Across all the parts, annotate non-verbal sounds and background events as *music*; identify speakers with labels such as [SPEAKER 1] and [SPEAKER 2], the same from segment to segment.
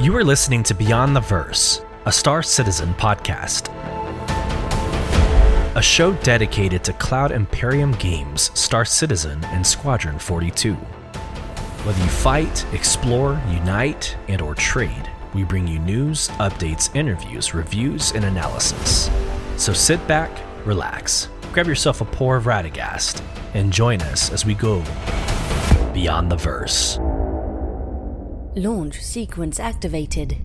[SPEAKER 1] You are listening to Beyond the Verse, a Star Citizen podcast. A show dedicated to Cloud Imperium games, Star Citizen, and Squadron 42. Whether you fight, explore, unite, and or trade, we bring you news, updates, interviews, reviews, and analysis. So sit back, relax, grab yourself a pour of Radegast, and join us as we go beyond the verse.
[SPEAKER 2] Launch sequence activated.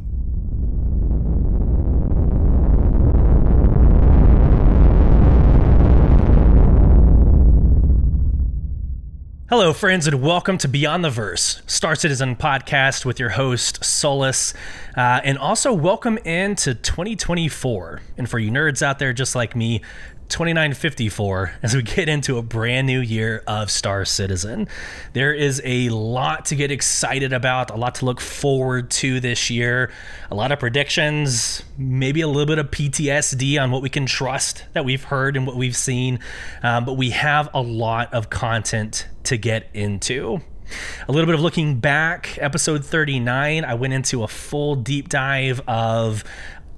[SPEAKER 1] Hello, friends, and welcome to Beyond the Verse, Star Citizen podcast with your host, Solus. Uh, and also, welcome into 2024. And for you nerds out there just like me, 2954 as we get into a brand new year of Star Citizen. There is a lot to get excited about, a lot to look forward to this year, a lot of predictions, maybe a little bit of PTSD on what we can trust that we've heard and what we've seen. Um, but we have a lot of content to get into. A little bit of looking back, episode 39, I went into a full deep dive of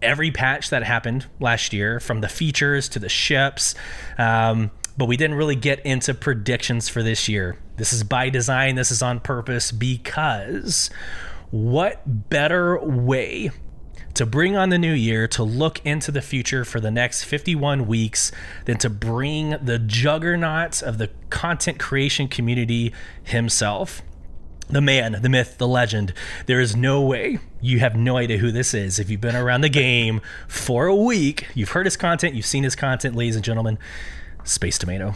[SPEAKER 1] every patch that happened last year, from the features to the ships. Um, but we didn't really get into predictions for this year. This is by design, this is on purpose because what better way to bring on the new year to look into the future for the next 51 weeks than to bring the juggernaut of the content creation community himself? The man, the myth, the legend. There is no way you have no idea who this is. If you've been around the game for a week, you've heard his content, you've seen his content, ladies and gentlemen. Space Tomato.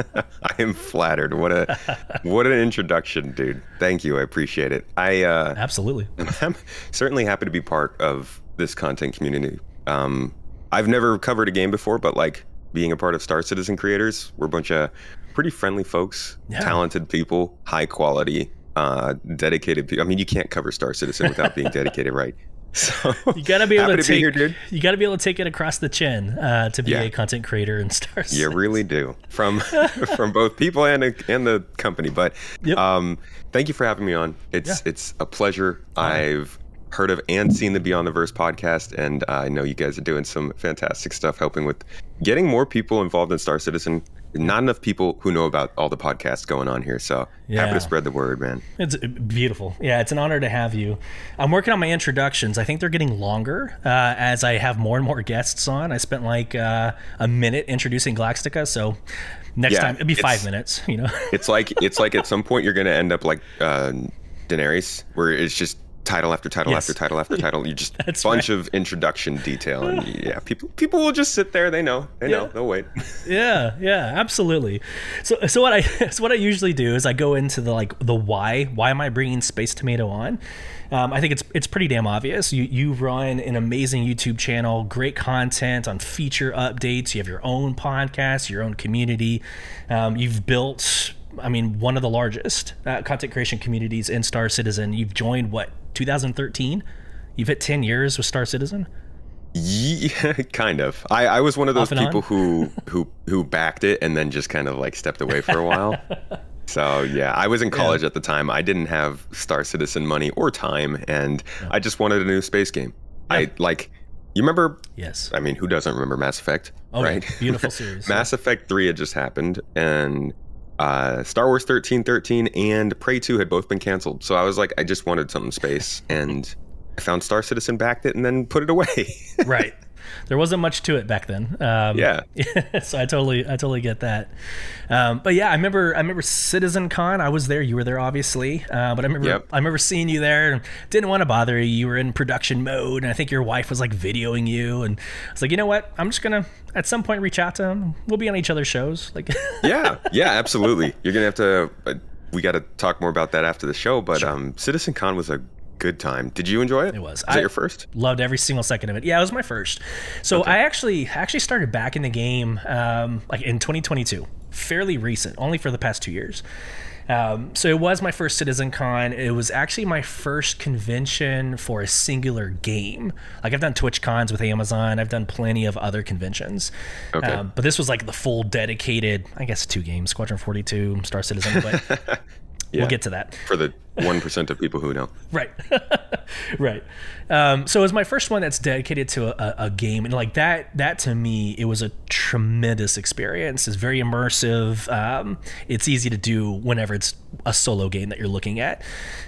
[SPEAKER 1] *laughs*
[SPEAKER 3] I am flattered. What a what an introduction, dude. Thank you. I appreciate it. I uh,
[SPEAKER 1] absolutely. *laughs*
[SPEAKER 3] I'm certainly happy to be part of this content community. Um, I've never covered a game before, but like being a part of Star Citizen creators, we're a bunch of pretty friendly folks, yeah. talented people, high quality, uh, dedicated people. I mean, you can't cover Star Citizen without being *laughs* dedicated, right?
[SPEAKER 1] So you gotta be able to, to take here, you gotta be able to take it across the chin uh, to be yeah. a content creator in Star. Citizen.
[SPEAKER 3] You really do from *laughs* from both people and and the company. But yep. um, thank you for having me on. It's yeah. it's a pleasure. I've heard of and seen the Beyond the Verse podcast, and I know you guys are doing some fantastic stuff, helping with getting more people involved in Star Citizen not enough people who know about all the podcasts going on here. So yeah. happy to spread the word, man.
[SPEAKER 1] It's beautiful. Yeah, it's an honor to have you. I'm working on my introductions. I think they're getting longer uh, as I have more and more guests on. I spent like uh, a minute introducing Galactica, so next yeah, time it'll be five minutes. You know, *laughs*
[SPEAKER 3] it's like it's like at some point you're going to end up like uh, Daenerys, where it's just title after title yes. after title after *laughs* title. You just a bunch right. of introduction detail, and *laughs* yeah, people people will just sit there. They know, they yeah. know, they'll wait. *laughs*
[SPEAKER 1] yeah, yeah, absolutely. So so what I so what I usually do is I go into the like the why. Why am I bringing Space Tomato on? Um, I think it's it's pretty damn obvious. You you run an amazing YouTube channel, great content on feature updates. You have your own podcast, your own community. Um, you've built I mean, one of the largest uh, content creation communities in Star Citizen. You've joined what 2013. You've hit 10 years with Star Citizen.
[SPEAKER 3] Yeah, *laughs* kind of. I, I was one of those people who who who backed it and then just kind of like stepped away for a while. *laughs* so yeah, I was in college yeah. at the time. I didn't have Star Citizen money or time, and. I just wanted a new space game. Yeah. I like. You remember?
[SPEAKER 1] Yes.
[SPEAKER 3] I mean, who doesn't remember Mass Effect?
[SPEAKER 1] Oh,
[SPEAKER 3] right.
[SPEAKER 1] Beautiful *laughs* series.
[SPEAKER 3] Mass Effect Three had just happened, and uh, Star Wars 1313 and Prey 2 had both been canceled. So I was like, I just wanted some space. And I found Star Citizen, backed it, and then put it away.
[SPEAKER 1] right *laughs* there wasn't much to it back then.
[SPEAKER 3] Um, yeah. *laughs*
[SPEAKER 1] so I totally, I totally get that. Um, but yeah, I remember, I remember Citizen Con. I was there. You were there, obviously. Uh, but I remember, yep. I remember seeing you there. Didn't want to bother you. You were in production mode, and I think your wife was like videoing you. And I was like, you know what? I'm just gonna at some point reach out to him. We'll be on each other's shows. Like. *laughs*
[SPEAKER 3] yeah. Yeah. Absolutely. You're gonna have to. Uh, we got to talk more about that after the show. But sure. um, Citizen Con was a good time. Did you enjoy it?
[SPEAKER 1] It was.
[SPEAKER 3] Was
[SPEAKER 1] I
[SPEAKER 3] it your first?
[SPEAKER 1] Loved every single second of it. Yeah, it was my first. So okay. I actually actually started back in the game um, like in 2022, fairly recent, only for the past two years. Um, so it was my first Citizen Con. It was actually my first convention for a singular game. Like I've done Twitch cons with Amazon. I've done plenty of other conventions. Okay. Um, but this was like the full dedicated, I guess, two games: Squadron 42, Star Citizen. But *laughs* yeah. we'll get to that
[SPEAKER 3] for the one percent of people who know. *laughs*
[SPEAKER 1] right, *laughs* right. Um, so it was my first one that's dedicated to a, a, game, and like that, that to me, it was a tremendous experience. It's very immersive. Um, it's easy to do whenever it's a solo game that you're looking at.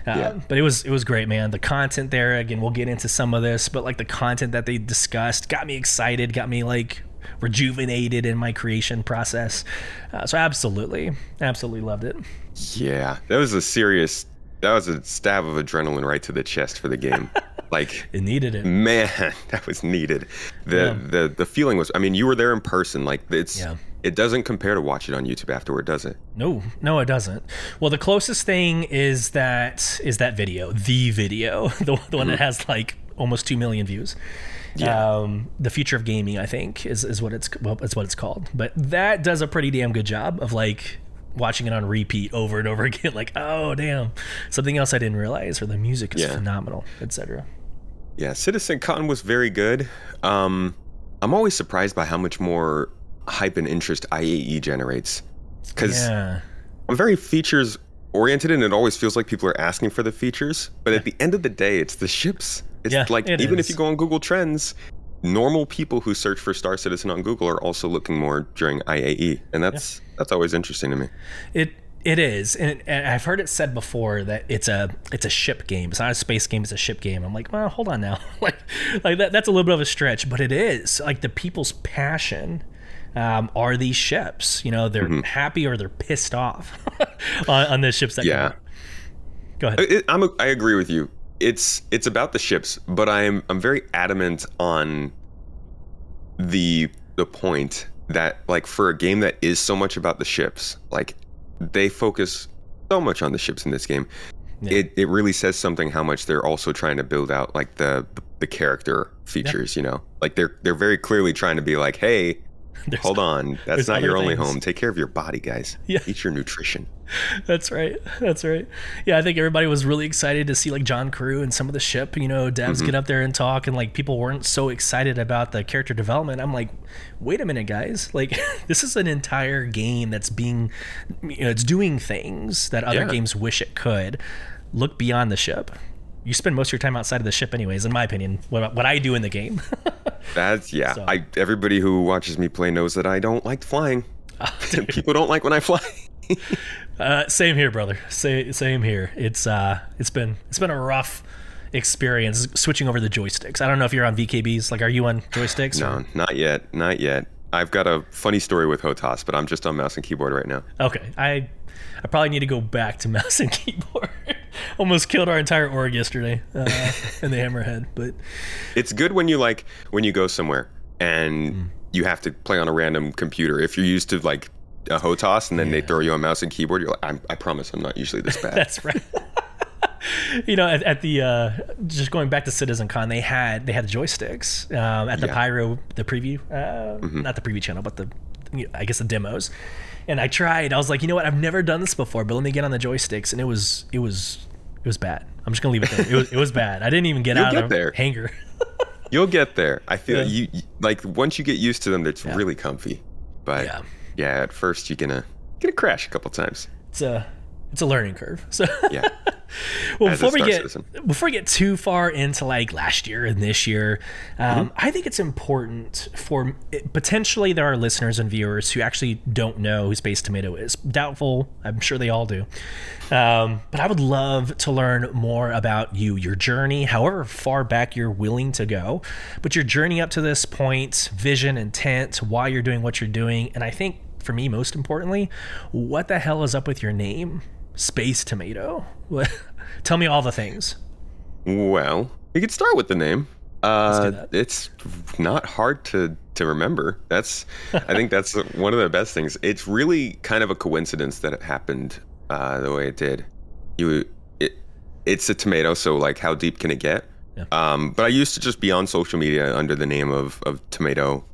[SPEAKER 1] Um, yeah. But it was it was great, man. The content there, again, we'll get into some of this, but like the content that they discussed got me excited, got me like rejuvenated in my creation process. Uh, so absolutely, absolutely loved it.
[SPEAKER 3] Yeah, that was a serious. That was a stab of adrenaline right to the chest for the game. *laughs* like
[SPEAKER 1] it needed it.
[SPEAKER 3] Man, *laughs* that was needed. The yeah. the the feeling was. I mean, you were there in person. Like it's. Yeah. It doesn't compare to watch it on YouTube afterward, does it?
[SPEAKER 1] No, no, it doesn't. Well, the closest thing is that is that video, the video, *laughs* the, the one mm-hmm. that has like almost two million views. Yeah. Um, the future of gaming, I think, is, is what it's well, it's what it's called. But that does a pretty damn good job of like watching it on repeat over and over *laughs* again. Like, oh damn, something else I didn't realize, or the music is yeah. phenomenal, etc.
[SPEAKER 3] Yeah, Citizen Con was very good. Um, I'm always surprised by how much more hype and interest IAE generates, because yeah. I'm very features oriented, and it always feels like people are asking for the features. But at the end of the day, it's the ships it's yeah, like it even is. if you go on Google Trends, normal people who search for Star Citizen on Google are also looking more during IAE, and that's yeah. that's always interesting to me.
[SPEAKER 1] It it is, and, and, I've heard it said before that it's a it's a ship game. It's not a space game. It's a ship game. I'm like, well, hold on now, *laughs* like like that that's a little bit of a stretch, but it is like the people's passion. Um, are these ships? You know, they're mm-hmm. happy or they're pissed off *laughs* on, on the ships that.
[SPEAKER 3] Yeah.
[SPEAKER 1] Go ahead. It,
[SPEAKER 3] I'm a, I agree with you it's it's about the ships, but I'm I'm very adamant on the the point that like for a game that is so much about the ships, like they focus so much on the ships in this game. Yeah. It it really says something how much they're also trying to build out like the the character features, yeah. you know. Like they're they're very clearly trying to be like, "Hey, *laughs* there's, Hold on, that's not your only home. Take care of your body, guys. Yeah. Eat your nutrition. *laughs*
[SPEAKER 1] That's right. That's right. Yeah, I think everybody was really excited to see like John Crewe and some of the ship, you know, devs mm-hmm. get up there and talk, and like people weren't so excited about the character development. I'm like, wait a minute, guys. *laughs* Like, *laughs* this is an entire game that's being, you know, it's doing things that other yeah. games wish it could. Look beyond the ship you spend most of your time outside of the ship anyways in my opinion what, what i do in the game
[SPEAKER 3] that's yeah so. i everybody who watches me play knows that i don't like flying oh, people don't like when i fly
[SPEAKER 1] uh, same here brother same, same here it's uh it's been it's been a rough experience switching over the joysticks i don't know if you're on vkbs like are you on joysticks
[SPEAKER 3] no or? not yet not yet i've got a funny story with hotas but i'm just on mouse and keyboard right now
[SPEAKER 1] okay i I probably need to go back to *laughs* mouse and keyboard. *laughs* Almost killed our entire org yesterday uh, *laughs* in the Hammerhead, but
[SPEAKER 3] it's good when you like when you go somewhere and mm. you have to play on a random computer. If you're used to like a HOTAS and then yeah. they throw you a mouse and keyboard, you're like, i promise I'm not usually this *laughs* bad.
[SPEAKER 1] That's right. *laughs* you know, at, at the uh, just going back to Citizen Con, they had they had joysticks um, at the yeah. Pyro, the preview, uh, mm-hmm. not the preview channel, but the I guess the demos and I tried. I was like, you know what? I've never done this before, but let me get on the joysticks, and it was it was it was bad. I'm just gonna leave it there. It was it was bad. I didn't even get You'll out get of there. hangar.
[SPEAKER 3] You'll get there. I feel yeah. you, like once you get used to them, it's yeah. really comfy. But yeah. Yeah, at first you're gonna gonna crash a couple times.
[SPEAKER 1] It's a it's a learning curve. *laughs* So yeah. *laughs* well, As before we get citizen. before we get too far into like last year and this year, um, mm-hmm. I think it's important for potentially there are listeners and viewers who actually don't know who Space Tomato is. Doubtful. I'm sure they all do. Um, but I would love to learn more about you, your journey, however far back you're willing to go, but your journey up to this point, vision, intent, why you're doing what you're doing, and I think for me most importantly, what the hell is up with your name? Space Tomato. *laughs* Tell me all the things.
[SPEAKER 3] Well, we could start with the name. Uh, it's not hard to to remember. That's I think that's *laughs* one of the best things. It's really kind of a coincidence that it happened uh, the way it did. You it it's a tomato, so like how deep can it get? Yeah. Um, but I used to just be on social media under the name of of tomato.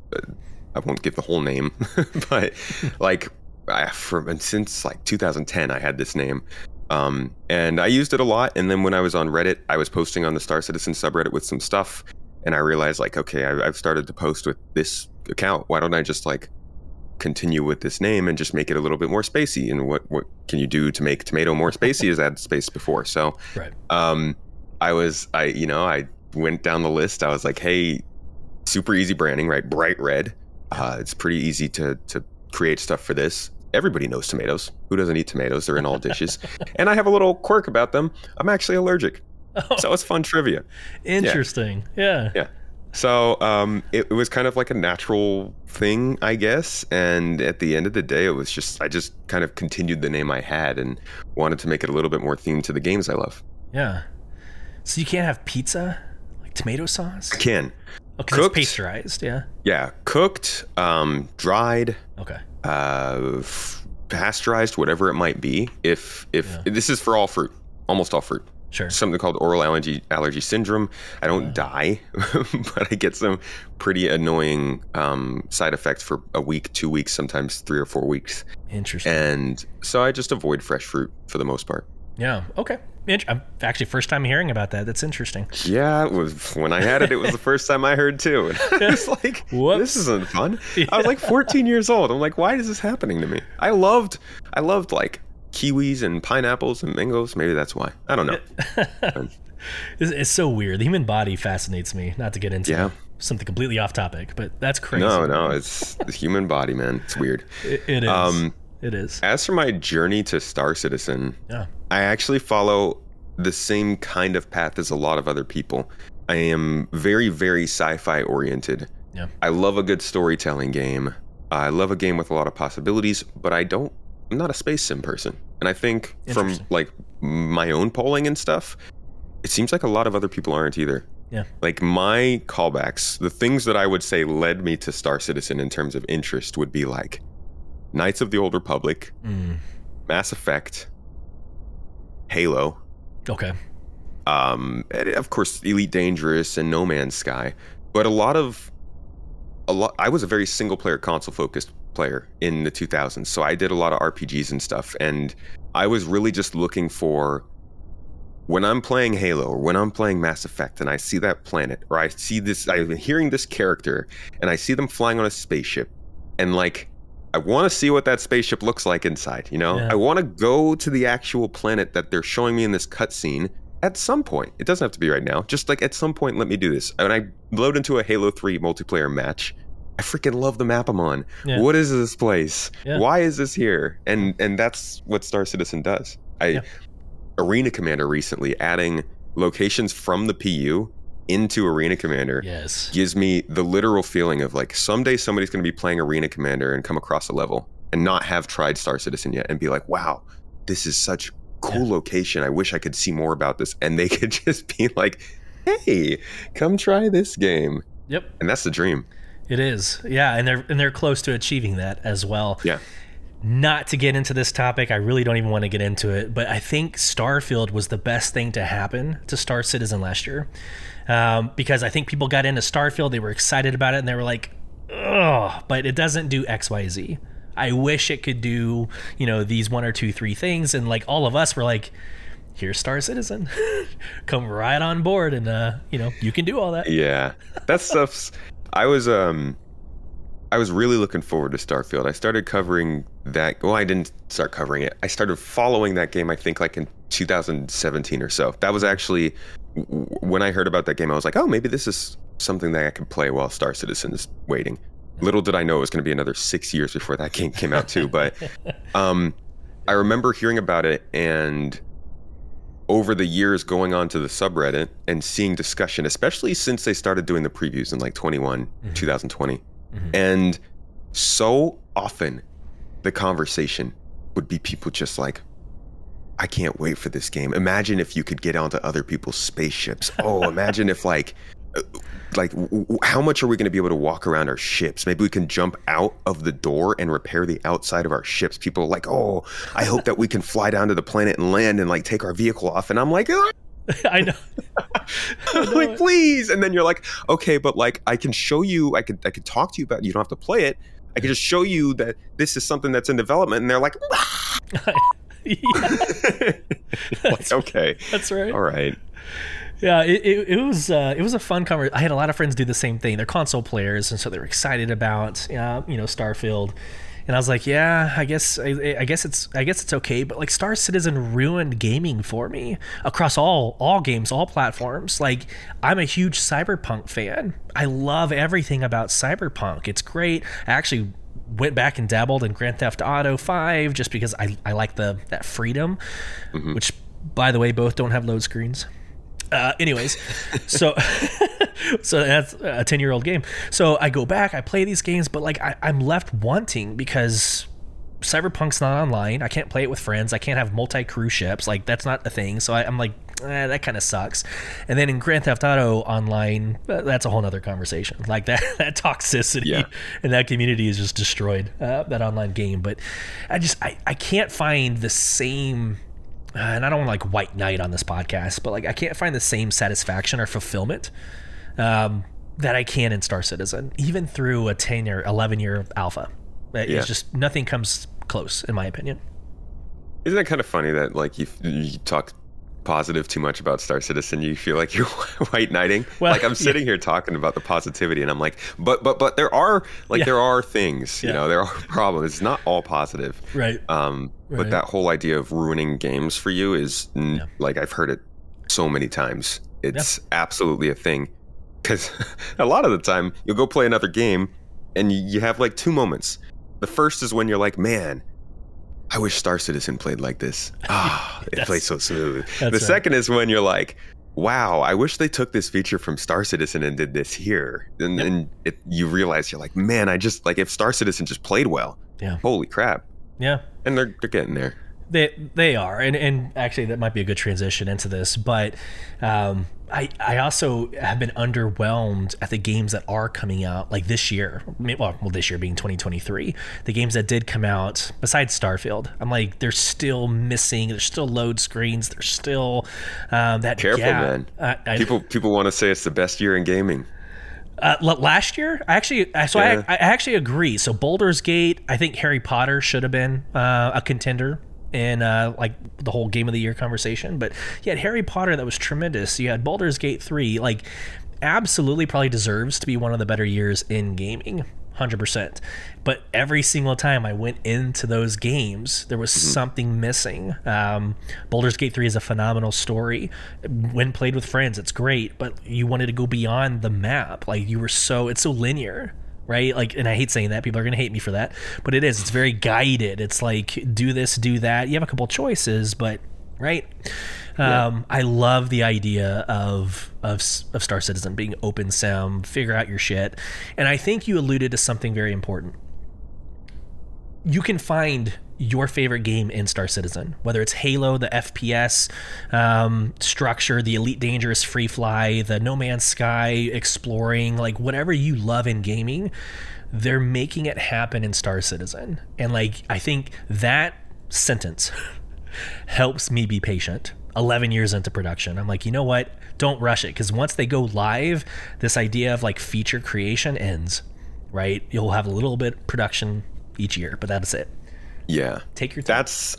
[SPEAKER 3] I won't give the whole name, *laughs* but like I, for since like 2010, I had this name. Um, and I used it a lot. And then when I was on Reddit, I was posting on the Star Citizen subreddit with some stuff. And I realized, like, okay, I, I've started to post with this account. Why don't I just like continue with this name and just make it a little bit more spacey? And what what can you do to make tomato more spacey? As I had space before, so *laughs* right. Um, I was I you know I went down the list. I was like, hey, super easy branding, right? Bright red. Uh, it's pretty easy to to create stuff for this everybody knows tomatoes. Who doesn't eat tomatoes? They're in all dishes. *laughs* and I have a little quirk about them. I'm actually allergic. Oh. So it's fun trivia.
[SPEAKER 1] Interesting. Yeah.
[SPEAKER 3] Yeah. yeah. So um, it, it, was kind of like a natural thing, I guess. And at the end of the day, it was just, I just kind of continued the name I had and wanted to make it a little bit more themed to the games I love.
[SPEAKER 1] Yeah. So you can't have pizza? Like tomato sauce?
[SPEAKER 3] I can.
[SPEAKER 1] Oh, it's pasteurized, yeah.
[SPEAKER 3] Yeah, cooked, um, dried.
[SPEAKER 1] Okay
[SPEAKER 3] uh, pasteurized, whatever it might be. If if yeah. this is for all fruit, almost all fruit.
[SPEAKER 1] Sure.
[SPEAKER 3] Something called oral allergy allergy syndrome. I don't yeah. die, *laughs* but I get some pretty annoying um, side effects for a week, two weeks, sometimes three or four weeks.
[SPEAKER 1] Interesting.
[SPEAKER 3] And so I just avoid fresh fruit for the most part.
[SPEAKER 1] Yeah. Okay. I'm actually first time hearing about that. That's interesting.
[SPEAKER 3] Yeah, it was when I had it. It was the *laughs* first time I heard too. And I was like, Whoops. "This isn't fun." Yeah. I was like 14 years old. I'm like, "Why is this happening to me?" I loved, I loved like kiwis and pineapples and mangoes. Maybe that's why. I don't know. *laughs*
[SPEAKER 1] it's, it's, so weird. The human body fascinates me. Not to get into yeah. something completely off topic, but that's crazy.
[SPEAKER 3] No, no, it's the human body, man. It's weird.
[SPEAKER 1] it, it is. Um, it is.
[SPEAKER 3] As for my journey to Star Citizen,
[SPEAKER 1] yeah.
[SPEAKER 3] I actually follow the same kind of path as a lot of other people. I am very, very sci-fi oriented.
[SPEAKER 1] Yeah.
[SPEAKER 3] I love a good storytelling game. I love a game with a lot of possibilities, but I don't. I'm not a space sim person, and I think from like my own polling and stuff, it seems like a lot of other people aren't either.
[SPEAKER 1] Yeah.
[SPEAKER 3] Like my callbacks, the things that I would say led me to Star Citizen in terms of interest would be like Knights of the Old Republic,
[SPEAKER 1] mm.
[SPEAKER 3] Mass Effect, Halo.
[SPEAKER 1] Okay.
[SPEAKER 3] Um, of course, Elite Dangerous and No Man's Sky, but a lot of a lot. I was a very single player console focused player in the 2000s, so I did a lot of RPGs and stuff, and I was really just looking for when I'm playing Halo or when I'm playing Mass Effect and I see that planet or I see this, I'm hearing this character and I see them flying on a spaceship and like I want to see what that spaceship looks like inside. You know, yeah. I want to go to the actual planet that they're showing me in this cutscene at some point. It doesn't have to be right now. Just like at some point, let me do this. And I load into a Halo 3 multiplayer match, I freaking love the map I'm on. Yeah. What is this place? Yeah. Why is this here? And and that's what Star Citizen does. I Arena Commander recently adding locations from the PU into Arena Commander
[SPEAKER 1] yes.
[SPEAKER 3] gives me the literal feeling of like someday somebody's going to be playing Arena Commander and come across a level and not have tried Star Citizen yet and be like, wow, this is such cool yeah. location. I wish I could see more about this. And they *laughs* could just be like, hey, come try this game.
[SPEAKER 1] Yep.
[SPEAKER 3] And that's the dream.
[SPEAKER 1] It is. Yeah, and they're and they're close to achieving that as well.
[SPEAKER 3] Yeah.
[SPEAKER 1] Not to get into this topic, I really don't even want to get into it, but I think Starfield was the best thing to happen to Star Citizen last year um, because I think people got into Starfield, they were excited about it, and they were like, "Ugh," but it doesn't do X, Y, Z. I wish it could do, you know, these one or two, three things, and like all of us were like, "Here's Star Citizen, *laughs* come right on board, and uh, you know, you can do all that."
[SPEAKER 3] Yeah, that stuff's. I was um I was really looking forward to Starfield. I started covering that. Well, I didn't start covering it. I started following that game. I think like in 2017 or so. That was actually when I heard about that game. I was like, oh, maybe this is something that I can play while Star Citizen is waiting. Little did I know it was going to be another six years before that game came out too. But *laughs* um, I remember hearing about it and over the years going on to the subreddit and seeing discussion, especially since they started doing the previews in like 21, mm-hmm. 2020 Mm-hmm. And so often the conversation would be people just like, I can't wait for this game. Imagine if you could get onto other people's spaceships. Oh, imagine if like uh, like how much are we going to be able to walk around our ships maybe we can jump out of the door and repair the outside of our ships people are like oh i hope that we can fly down to the planet and land and like take our vehicle off and i'm like oh. *laughs*
[SPEAKER 1] I know. *laughs*
[SPEAKER 3] I know like, please. And then you're like, okay, but like, I can show you. I could, I could talk to you about. It. You don't have to play it. I can just show you that this is something that's in development. And they're like, ah! *laughs* *laughs* like okay,
[SPEAKER 1] that's right.
[SPEAKER 3] All right.
[SPEAKER 1] Yeah, it, it, it was uh, it was a fun conversation. I had a lot of friends do the same thing. They're console players, and so they were excited about uh, you know Starfield. And I was like, yeah, I guess I, I, guess it's I guess it's okay, but like Star Citizen ruined gaming for me across all all games, all platforms. Like I'm a huge Cyberpunk fan. I love everything about Cyberpunk. It's great. I actually went back and dabbled in Grand Theft Auto 5 just because I, I like the that freedom, mm-hmm. which by the way both don't have load screens. Uh, anyways, *laughs* so *laughs* so that's a ten year old game. So I go back, I play these games, but like I, I'm left wanting because Cyberpunk's not online. I can't play it with friends. I can't have multi crew ships. Like that's not a thing. So I, am like, eh, that kind of sucks. And then in Grand Theft Auto Online, that's a whole other conversation. *laughs* Like that that toxicity yeah. and that community is just destroyed. Uh, that online game. But I just I I can't find the same uh, and I don't want like white knight on this podcast, but like I can't find the same satisfaction or fulfillment um, that I can in Star Citizen, even through a 10 or 11 year alpha. It's yeah. just nothing comes close, in my opinion.
[SPEAKER 3] Isn't it kind of funny that like you you talk positive too much about Star Citizen, you feel like *laughs* you're white knighting. Well, like I'm sitting yeah. here talking about the positivity, and I'm like, but but but there are like yeah. there are things, you yeah. know, there are *laughs* problems. It's not all positive,
[SPEAKER 1] right?
[SPEAKER 3] Um, right. but that whole idea of ruining games for you is like I've heard it so many times. It's absolutely a thing because *laughs* a lot of the time you'll go play another game, and you have like two moments. The first is when you're like, man, I wish Star Citizen played like this. Ah, *laughs* it plays so smooth. The right. second is when you're like, wow, I wish they took this feature from Star Citizen and did this here. And then yep. it, you realize you're like, man, I just like if Star Citizen just played well.
[SPEAKER 1] Yeah.
[SPEAKER 3] Holy crap.
[SPEAKER 1] Yeah.
[SPEAKER 3] And they're they're getting there.
[SPEAKER 1] They they are, and and actually that might be a good transition into this, but um, I I also have been underwhelmed at the games that are coming out like this year. Well, well, this year being 2023, the games that did come out besides Starfield, I'm like they're still missing. There's still load screens. There's still um, that
[SPEAKER 3] careful
[SPEAKER 1] gap.
[SPEAKER 3] man. Uh, I, people people want to say it's the best year in gaming.
[SPEAKER 1] Uh, last year, I actually, so yeah. I, I actually agree. So Baldur's Gate, I think Harry Potter should have been uh, a contender in uh, like the whole game of the year conversation. But you had Harry Potter that was tremendous. You had Baldur's Gate 3, like absolutely probably deserves to be one of the better years in gaming. 100%. But every single time I went into those games, there was mm-hmm. something missing. Um, Baldur's Gate 3 is a phenomenal story. When played with friends, it's great, but you wanted to go beyond the map. Like you were so, it's so linear right? Like, and I hate saying that. People are going to hate me for that, but it is. It's very guided. It's like do this, do that. You have a couple choices, but right. Yeah. Um, I love the idea of, of of Star Citizen being open sim, figure out your shit, and I think you alluded to something very important. You can find your favorite game in Star Citizen, whether it's Halo, the FPS um, structure, the Elite Dangerous Free Fly, the No Man's Sky exploring, like whatever you love in gaming, they're making it happen in Star Citizen. And like, I think that sentence *laughs* helps me be patient. 11 years into production, I'm like, you know what? Don't rush it because once they go live, this idea of like feature creation ends, right? You'll have a little bit production each year, but that's it.
[SPEAKER 3] Yeah.
[SPEAKER 1] Take your time.
[SPEAKER 3] That's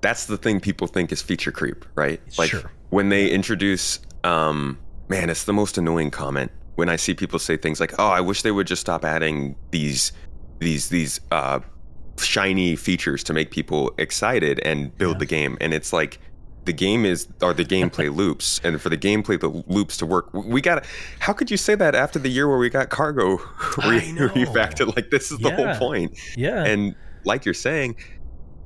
[SPEAKER 3] that's the thing people think is feature creep, right? Like sure. when they introduce um man, it's the most annoying comment when I see people say things like, "Oh, I wish they would just stop adding these these these uh shiny features to make people excited and build yeah. the game." And it's like the game is are the gameplay *laughs* loops and for the gameplay the loops to work we got how could you say that after the year where we got cargo *laughs* re- refactored like this is the yeah. whole point
[SPEAKER 1] yeah
[SPEAKER 3] and like you're saying,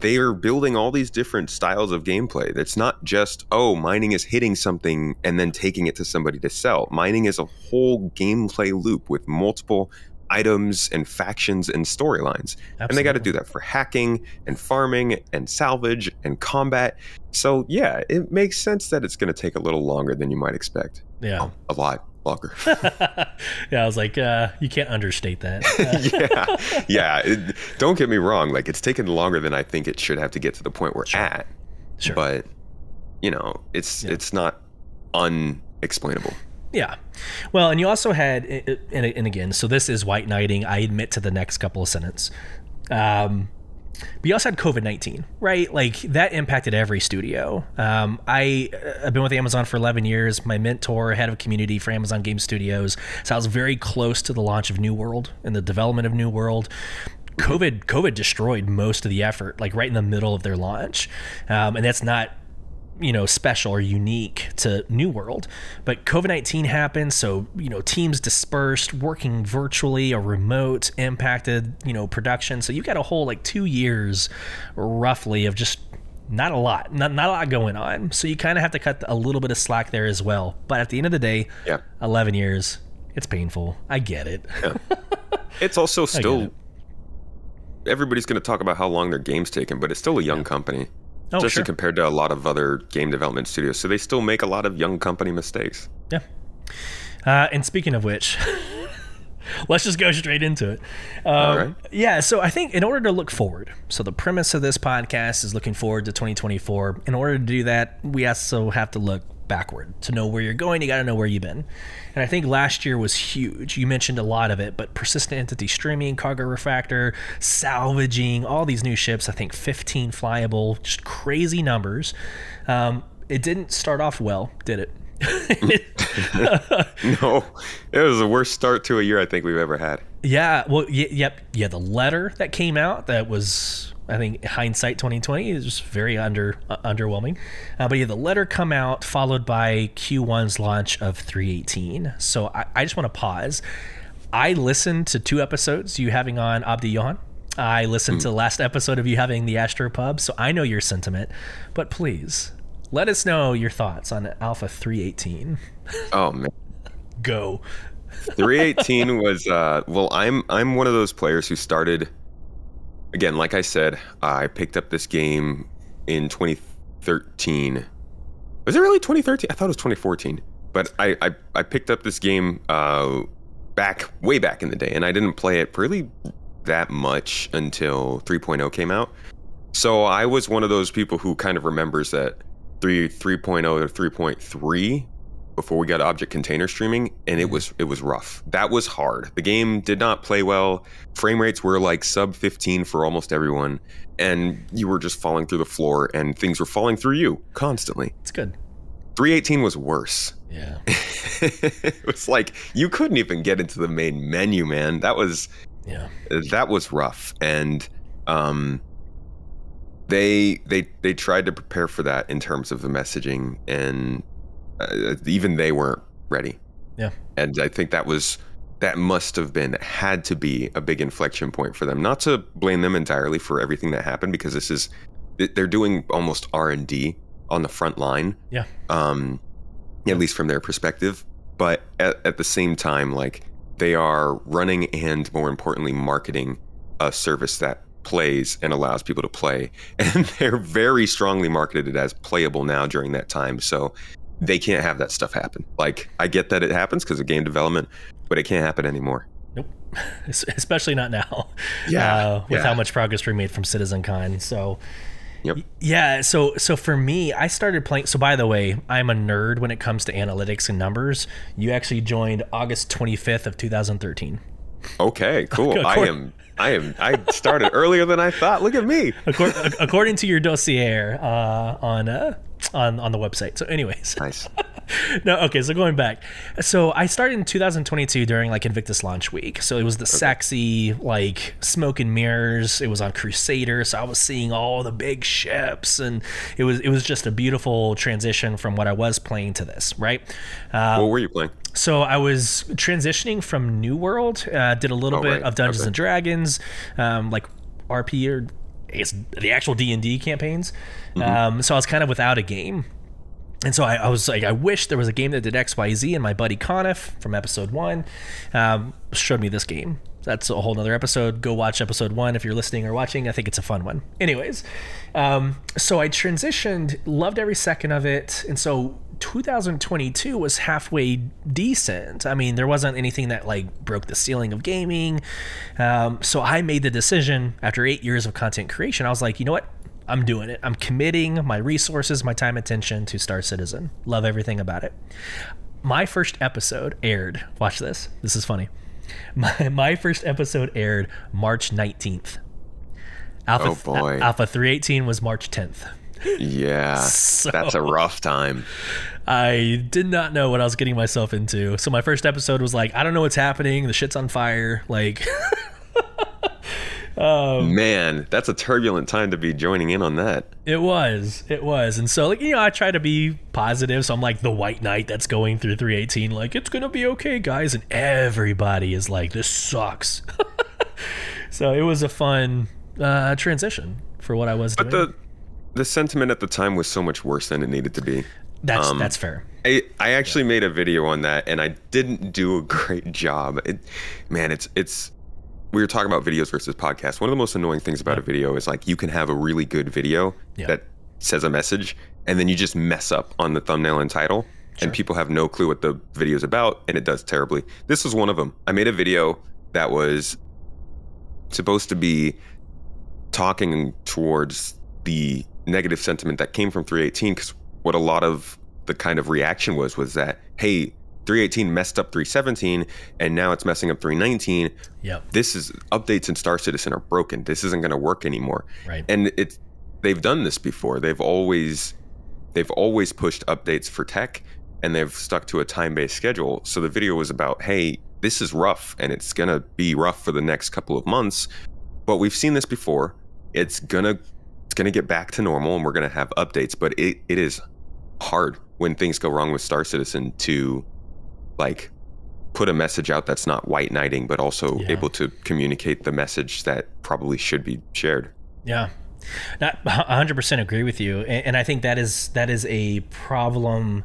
[SPEAKER 3] they are building all these different styles of gameplay. It's not just, oh, mining is hitting something and then taking it to somebody to sell. Mining is a whole gameplay loop with multiple items and factions and storylines. And they got to do that for hacking and farming and salvage and combat. So, yeah, it makes sense that it's going to take a little longer than you might expect.
[SPEAKER 1] Yeah.
[SPEAKER 3] Oh, a lot. Longer. *laughs* *laughs*
[SPEAKER 1] yeah, I was like, uh, you can't understate that. *laughs*
[SPEAKER 3] yeah, yeah. It, don't get me wrong. Like it's taken longer than I think it should have to get to the point we're sure. at. Sure. But you know, it's yeah. it's not unexplainable.
[SPEAKER 1] Yeah. Well, and you also had, and, and again, so this is white knighting. I admit to the next couple of sentences. Um, but you also had COVID 19, right? Like that impacted every studio. Um, I, uh, I've been with Amazon for 11 years, my mentor, head of community for Amazon Game Studios. So I was very close to the launch of New World and the development of New World. COVID, COVID destroyed most of the effort, like right in the middle of their launch. Um, and that's not you know special or unique to New World. But COVID nineteen happened, so you know teams dispersed, working virtually or remote impacted you know production. So you got a whole like two years, roughly, of just not a lot, not, not a lot going on. So you kind of have to cut a little bit of slack there as well. But at the end of the day,
[SPEAKER 3] yeah.
[SPEAKER 1] 11 years, it's painful. I get it. Yeah. *laughs*
[SPEAKER 3] It's also still, everybody's going to talk about how long their game's taken, but it's still a young yeah. company. Oh, especially sure. compared to a lot of other game development studios. So they still make a lot of young company mistakes.
[SPEAKER 1] Yeah. Uh, and speaking of which, *laughs* let's just go straight into it. Um, right. Yeah. So I think in order to look forward, so the premise of this podcast is looking forward to 2024. In order to do that, we also have to look backward. To know where you're going, you got to know where you've been. And I think last year was huge. You mentioned a lot of it, but persistent entity streaming, cargo refactor, salvaging, all these new ships. I think 15 flyable, just crazy numbers. Um, it didn't start off well, did it? *laughs*
[SPEAKER 3] no, it was the worst start to a year I think we've ever had.
[SPEAKER 1] Yeah, well, y- yep, yeah. The letter that came out that was I think hindsight 2020 is very under uh, underwhelming. Uh, but yeah, the letter come out followed by Q1's launch of 318. So I, I just want to pause. I listened to two episodes you having on Abdi Johan. I listened mm. to the last episode of you having the Astro Pub, so I know your sentiment. But please let us know your thoughts on Alpha 318.
[SPEAKER 3] Oh man,
[SPEAKER 1] go.
[SPEAKER 3] 318 was uh, well. I'm I'm one of those players who started again, like I said, I picked up this game in 2013. Was it really 2013? I thought it was 2014. But I, I, I picked up this game uh, back, way back in the day, and I didn't play it really that much until 3.0 came out. So I was one of those people who kind of remembers that 3 3.0 to 3.3 before we got object container streaming and it mm-hmm. was it was rough. That was hard. The game did not play well. Frame rates were like sub 15 for almost everyone and you were just falling through the floor and things were falling through you constantly.
[SPEAKER 1] It's good.
[SPEAKER 3] 318 was worse.
[SPEAKER 1] Yeah. *laughs*
[SPEAKER 3] It was like you couldn't even get into the main menu man. That was
[SPEAKER 1] yeah.
[SPEAKER 3] that was rough and um they they they tried to prepare for that in terms of the messaging and uh, even they weren't ready.
[SPEAKER 1] Yeah.
[SPEAKER 3] And I think that was that must have been had to be a big inflection point for them. Not to blame them entirely for everything that happened because this is they're doing almost R&D on the front line.
[SPEAKER 1] Yeah.
[SPEAKER 3] Um at least from their perspective, but at, at the same time like they are running and more importantly marketing a service that plays and allows people to play *laughs* and they're very strongly marketed it as playable now during that time so they can't have that stuff happen. Like I get that it happens because of game development, but it can't happen anymore.
[SPEAKER 1] Nope, *laughs* especially not now.
[SPEAKER 3] Yeah,
[SPEAKER 1] uh, with
[SPEAKER 3] yeah.
[SPEAKER 1] how much progress we made from Citizen CitizenCon. So.
[SPEAKER 3] Yep.
[SPEAKER 1] Yeah, so so for me, I started playing. So by the way, I'm a nerd when it comes to analytics and numbers. You actually joined August 25th of 2013.
[SPEAKER 3] Okay, *laughs* cool. I am I am. I started earlier than I thought. Look at me.
[SPEAKER 1] According, according to your dossier uh, on uh, on on the website. So, anyways, *laughs*
[SPEAKER 3] nice.
[SPEAKER 1] no, okay. So going back, so I started in 2022 during like Invictus launch week. So it was the okay. sexy like smoke and mirrors. It was on Crusader, so I was seeing all the big ships, and it was it was just a beautiful transition from what I was playing to this. Right.
[SPEAKER 3] Um, what were you playing?
[SPEAKER 1] So I was transitioning from New World. Uh, did a little oh, bit right. of Dungeons okay. and Dragons, um, like RP or it's the actual D and D campaigns. Mm-hmm. Um, so I was kind of without a game. And so I, I, was like, I wish there was a game that did X, Y, Z. And my buddy Conniff from episode one um, showed me this game. That's a whole nother episode. Go watch episode one if you're listening or watching. I think it's a fun one. Anyways, um, so I transitioned, loved every second of it. And so 2022 was halfway decent. I mean, there wasn't anything that like broke the ceiling of gaming. Um, so I made the decision after eight years of content creation. I was like, you know what? I'm doing it. I'm committing my resources, my time, attention to Star Citizen. Love everything about it. My first episode aired. Watch this. This is funny. *laughs* My, my first episode aired March 19th. Alpha,
[SPEAKER 3] oh boy.
[SPEAKER 1] Alpha 318 was March 10th.
[SPEAKER 3] Yeah, *laughs* so, that's a rough time.
[SPEAKER 1] I did not know what I was getting myself into. So my first episode was like, I don't know what's happening. The shit's on fire. Like, *laughs*
[SPEAKER 3] um, man, that's a turbulent time to be joining in on that.
[SPEAKER 1] It was, it was, and so like you know, I try to be positive. So I'm like the white knight that's going through 318. Like it's gonna be okay, guys, and everybody is like, this sucks. *laughs* so it was a fun uh, transition for what I was doing.
[SPEAKER 3] but doing. the the sentiment at the time was so much worse than it needed to be.
[SPEAKER 1] That's um, that's fair.
[SPEAKER 3] I, I actually made a video on that and I didn't do a *laughs* great job. It, man, it's it's we were talking about videos versus podcasts. One of the most annoying things about a video is like you can have a really good video yeah. that says a message and then you just mess up on the thumbnail and title sure. and people have no clue what the video is about and it does terribly. This was one of them. I made a video that was supposed to be talking towards the negative sentiment that came from 318 because what a lot of the kind of reaction was was that hey 318 messed up 317 and now it's messing up 319
[SPEAKER 1] yeah
[SPEAKER 3] this is updates in star citizen are broken. This isn't going to work anymore.
[SPEAKER 1] Right.
[SPEAKER 3] And it's they've done this before. They've always they've always pushed updates for tech and they've stuck to a time-based schedule. So the video was about hey this is rough and it's going to be rough for the next couple of months. But we've seen this before. It's going to it's going to get back to normal and we're going to have updates but it, it is hard when things go wrong with star citizen to like put a message out that's not white knighting but also yeah. able to communicate the message that probably should be shared.
[SPEAKER 1] Yeah. Not 100% agree with you and i think that is that is a problem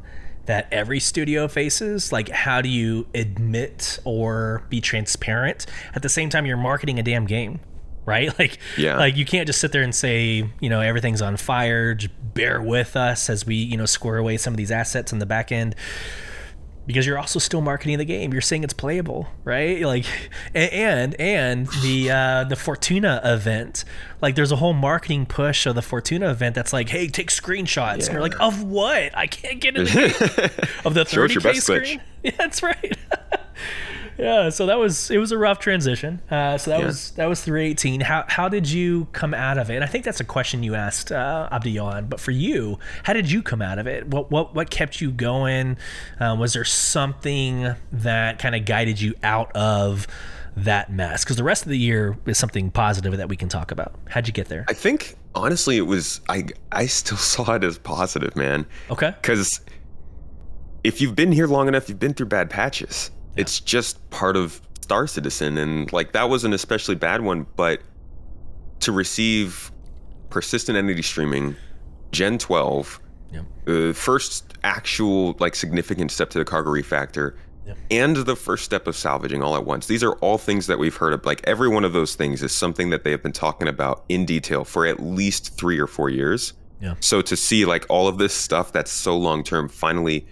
[SPEAKER 1] that every studio faces. Like how do you admit or be transparent? At the same time you're marketing a damn game right? *laughs* Like,
[SPEAKER 3] yeah.
[SPEAKER 1] like you can't just sit there and say, you know, everything's on fire. Just bear with us as we, you know, square away some of these assets in the back end. Because you're also still marketing the game. You're saying it's playable, right? *laughs* Like, and and *sighs* the uh, the Fortuna event, like, there's a whole marketing push of the Fortuna event that's like, hey, take screenshots. Yeah. And you're like, of what? I can't get in the *laughs* game. of the 30k screen. Yeah, that's right yeah so that was it was a rough transition. Uh, so that yeah. was that was 318 how, how did you come out of it? And i think that's a question you asked uh, abdion but for you how did you come out of it? What what, what kept you going? Um, was there something that kind of guided you out of that mess? Because the rest of the year is something positive that we can talk about. How'd you get there?
[SPEAKER 3] I think honestly it was i i still *laughs* saw it as positive man.
[SPEAKER 1] Okay.
[SPEAKER 3] Because if you've been here long enough you've been through bad patches it's just part of Star Citizen, and like that was an especially bad one. But to receive persistent entity streaming, Gen 12, yep. the first actual like significant step to the cargo refactor, yep. and the first step of salvaging all at once. These are all things that we've heard of. Like every one of those things is something that they have been talking about in detail for at least three or four years.
[SPEAKER 1] Yeah.
[SPEAKER 3] So to see like all of this stuff that's so long term finally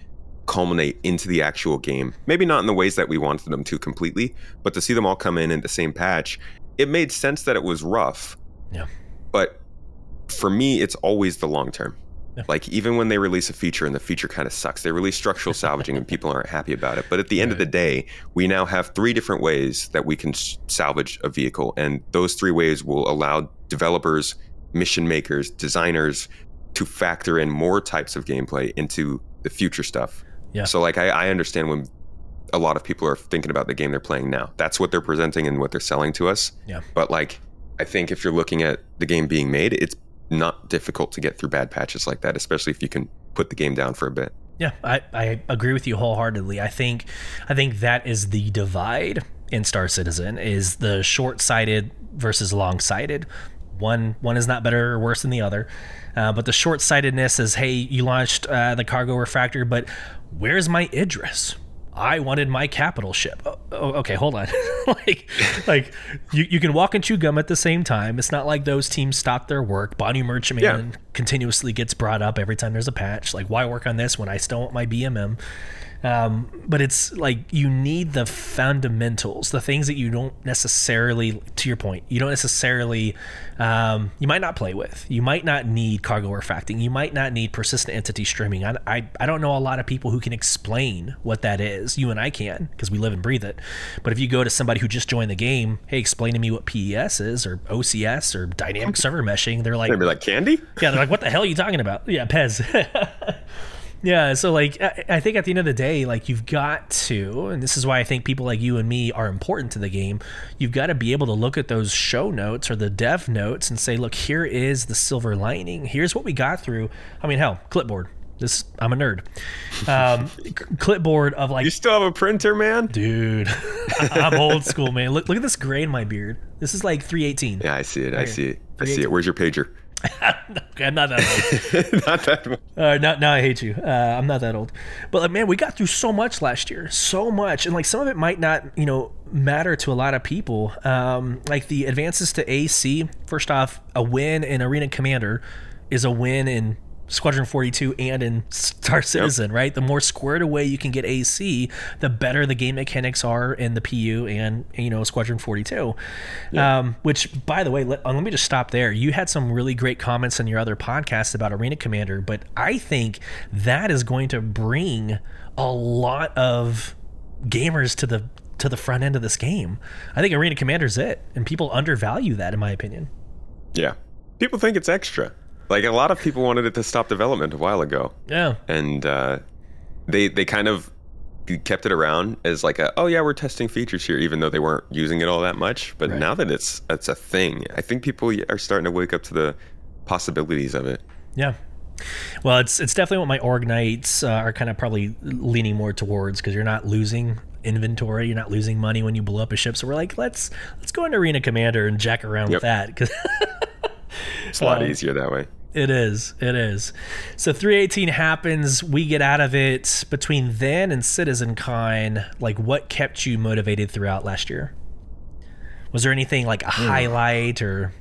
[SPEAKER 3] culminate into the actual game. Maybe not in the ways that we wanted them to completely, but to see them all come in in the same patch, it made sense that it was rough.
[SPEAKER 1] Yeah.
[SPEAKER 3] But for me, it's always the long term. Yeah. Like even when they release a feature and the feature kind of sucks, they release structural salvaging and people aren't happy about it. But at the end right. of the day, we now have three different ways that we can salvage a vehicle, and those three ways will allow developers, mission makers, designers to factor in more types of gameplay into the future stuff
[SPEAKER 1] yeah.
[SPEAKER 3] So like I, I understand when a lot of people are thinking about the game they're playing now. That's what they're presenting and what they're selling to us.
[SPEAKER 1] Yeah.
[SPEAKER 3] But like I think if you're looking at the game being made, it's not difficult to get through bad patches like that, especially if you can put the game down for a bit.
[SPEAKER 1] Yeah, I, I agree with you wholeheartedly. I think I think that is the divide in Star Citizen is the short-sighted versus long-sighted. One one is not better or worse than the other. Uh, but the short sightedness is hey, you launched uh, the cargo refactor, but where's my Idris? I wanted my capital ship. Oh, oh, okay, hold on. *laughs* like, like you, you can walk and chew gum at the same time. It's not like those teams stop their work. Banu Merchantman yeah. continuously gets brought up every time there's a patch. Like, why work on this when I still want my BMM? Um, but it's like you need the fundamentals, the things that you don't necessarily, to your point, you don't necessarily, um, you might not play with. You might not need cargo artifacting. You might not need persistent entity streaming. I, I, I don't know a lot of people who can explain what that is. You and I can because we live and breathe it. But if you go to somebody who just joined the game, hey, explain to me what PES is or OCS or dynamic server meshing, they're like,
[SPEAKER 3] they'd be like candy.
[SPEAKER 1] Yeah, they're like, what the hell are you talking about? Yeah, Pez. *laughs* Yeah, so like I think at the end of the day, like you've got to, and this is why I think people like you and me are important to the game. You've got to be able to look at those show notes or the dev notes and say, look, here is the silver lining. Here's what we got through. I mean, hell, clipboard. This I'm a nerd. Um, *laughs* clipboard of like
[SPEAKER 3] you still have a printer, man,
[SPEAKER 1] dude. *laughs* I'm old school, man. Look, look at this gray in my beard. This is like 318.
[SPEAKER 3] Yeah, I see it. Right I see it. I see it. Where's your pager?
[SPEAKER 1] Okay, I'm not that old. *laughs* not that old. Uh, now, now I hate you. Uh, I'm not that old. But like, man, we got through so much last year, so much, and like some of it might not, you know, matter to a lot of people. Um, like the advances to AC. First off, a win in Arena Commander is a win in Squadron 42 and in Star Citizen, yep. right? The more squared away you can get AC, the better the game mechanics are in the PU and, you know, Squadron 42. Yeah. Um, which, by the way, let, uh, let me just stop there. You had some really great comments in your other podcast about Arena Commander, but I think that is going to bring a lot of gamers to the to the front end of this game. I think Arena Commander's it, and people undervalue that, in my opinion.
[SPEAKER 3] Yeah, people think it's extra. Like a lot of people wanted it to stop development a while ago.
[SPEAKER 1] Yeah.
[SPEAKER 3] And uh, they they kind of kept it around as like a oh yeah we're testing features here even though they weren't using it all that much. But right. now that it's it's a thing, I think people are starting to wake up to the possibilities of it.
[SPEAKER 1] Yeah. Well, it's it's definitely what my org knights uh, are kind of probably leaning more towards because you're not losing inventory, you're not losing money when you blow up a ship. So we're like, let's let's go into Arena Commander and jack around yep. with that *laughs* because
[SPEAKER 3] it's a lot uh, easier that way.
[SPEAKER 1] It is. It is. So 318 happens. We get out of it. Between then and Citizen Con, like what kept you motivated throughout last year? Was there anything like a mm. highlight or?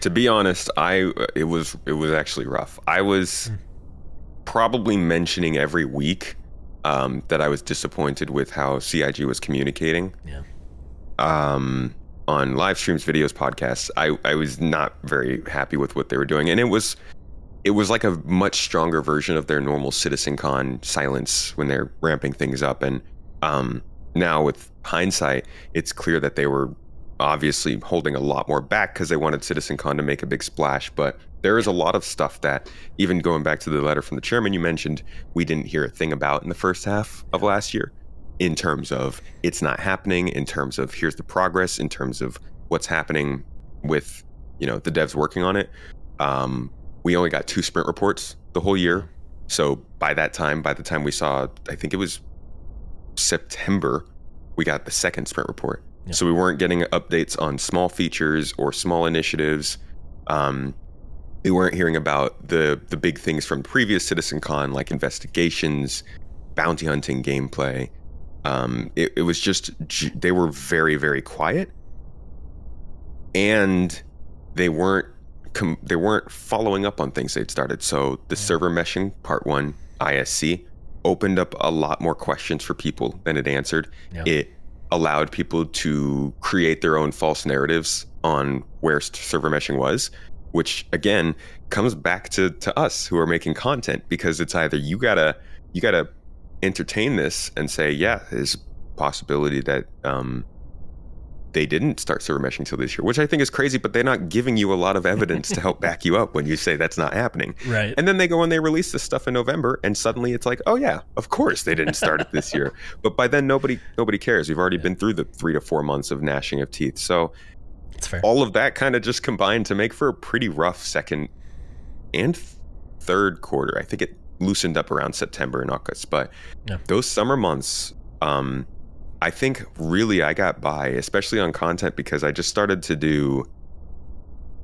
[SPEAKER 3] To be honest, I it was it was actually rough. I was mm. probably mentioning every week um, that I was disappointed with how CIG was communicating.
[SPEAKER 1] Yeah.
[SPEAKER 3] Um, on live streams, videos, podcasts, I, I was not very happy with what they were doing. And it was it was like a much stronger version of their normal Citizen Con silence when they're ramping things up. And um, now with hindsight, it's clear that they were obviously holding a lot more back because they wanted Citizen Con to make a big splash. But there is a lot of stuff that, even going back to the letter from the chairman you mentioned, we didn't hear a thing about in the first half of last year in terms of it's not happening, in terms of here's the progress, in terms of what's happening with you know the devs working on it. Um, we only got two sprint reports the whole year, so by that time, by the time we saw, I think it was September, we got the second sprint report. Yeah. So we weren't getting updates on small features or small initiatives. Um, we weren't hearing about the the big things from previous CitizenCon like investigations, bounty hunting gameplay. Um, it, it was just they were very very quiet, and they weren't com- they weren't following up on things they'd started. So the server meshing part one ISC opened up a lot more questions for people than it answered. Yeah. It allowed people to create their own false narratives on where server meshing was, which again comes back to to us who are making content because it's either you gotta you gotta entertain this and say, yeah, there's a possibility that um, they didn't start server meshing until this year, which I think is crazy, but they're not giving you a lot of evidence to help *laughs* back you up when you say that's not happening.
[SPEAKER 1] Right.
[SPEAKER 3] And then they go and they release this stuff in November and suddenly it's like, oh yeah, of course they didn't start it this year. *laughs* But by then nobody nobody cares. We've already yeah. been through the three to four months of gnashing of teeth. So all of that kind of just combined to make for a pretty rough second and third quarter. I think it loosened up around September and August. But yeah. those summer months, um, I think really I got by, especially on content, because I just started to do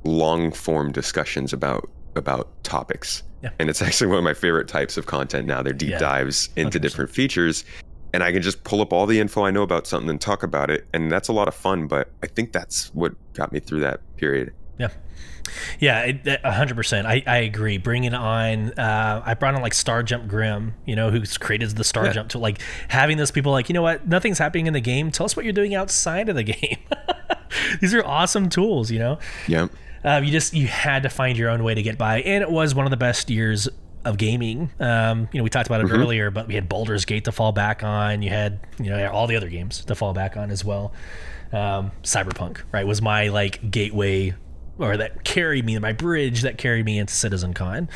[SPEAKER 3] long form discussions about about topics. Yeah. And it's *laughs* actually one of my favorite types of content now. They're deep yeah, dives into 100%. different features. and I can just pull up all the info I know about something and talk about it, and that's a lot of fun. But I think that's what got me through that period.
[SPEAKER 1] Yeah. Yeah, hundred percent. I, I agree. Bringing on, uh, I brought on like Star Jump Grim, you know, who's created the Star yeah. Jump to like having those people like, you know what, nothing's happening in the game. Tell us what you're doing outside of the *laughs* game. These are awesome tools, you know.
[SPEAKER 3] Yeah.
[SPEAKER 1] Uh, you just you had to find your own way to get by, and it was one of the best years of gaming. Um, you know, we talked about it mm-hmm. earlier, but we had Baldur's Gate to fall back on. You had you know all the other games to fall back on as well. Um, Cyberpunk, right, was my like gateway or that carried me, my bridge that carried me into Citizen Con.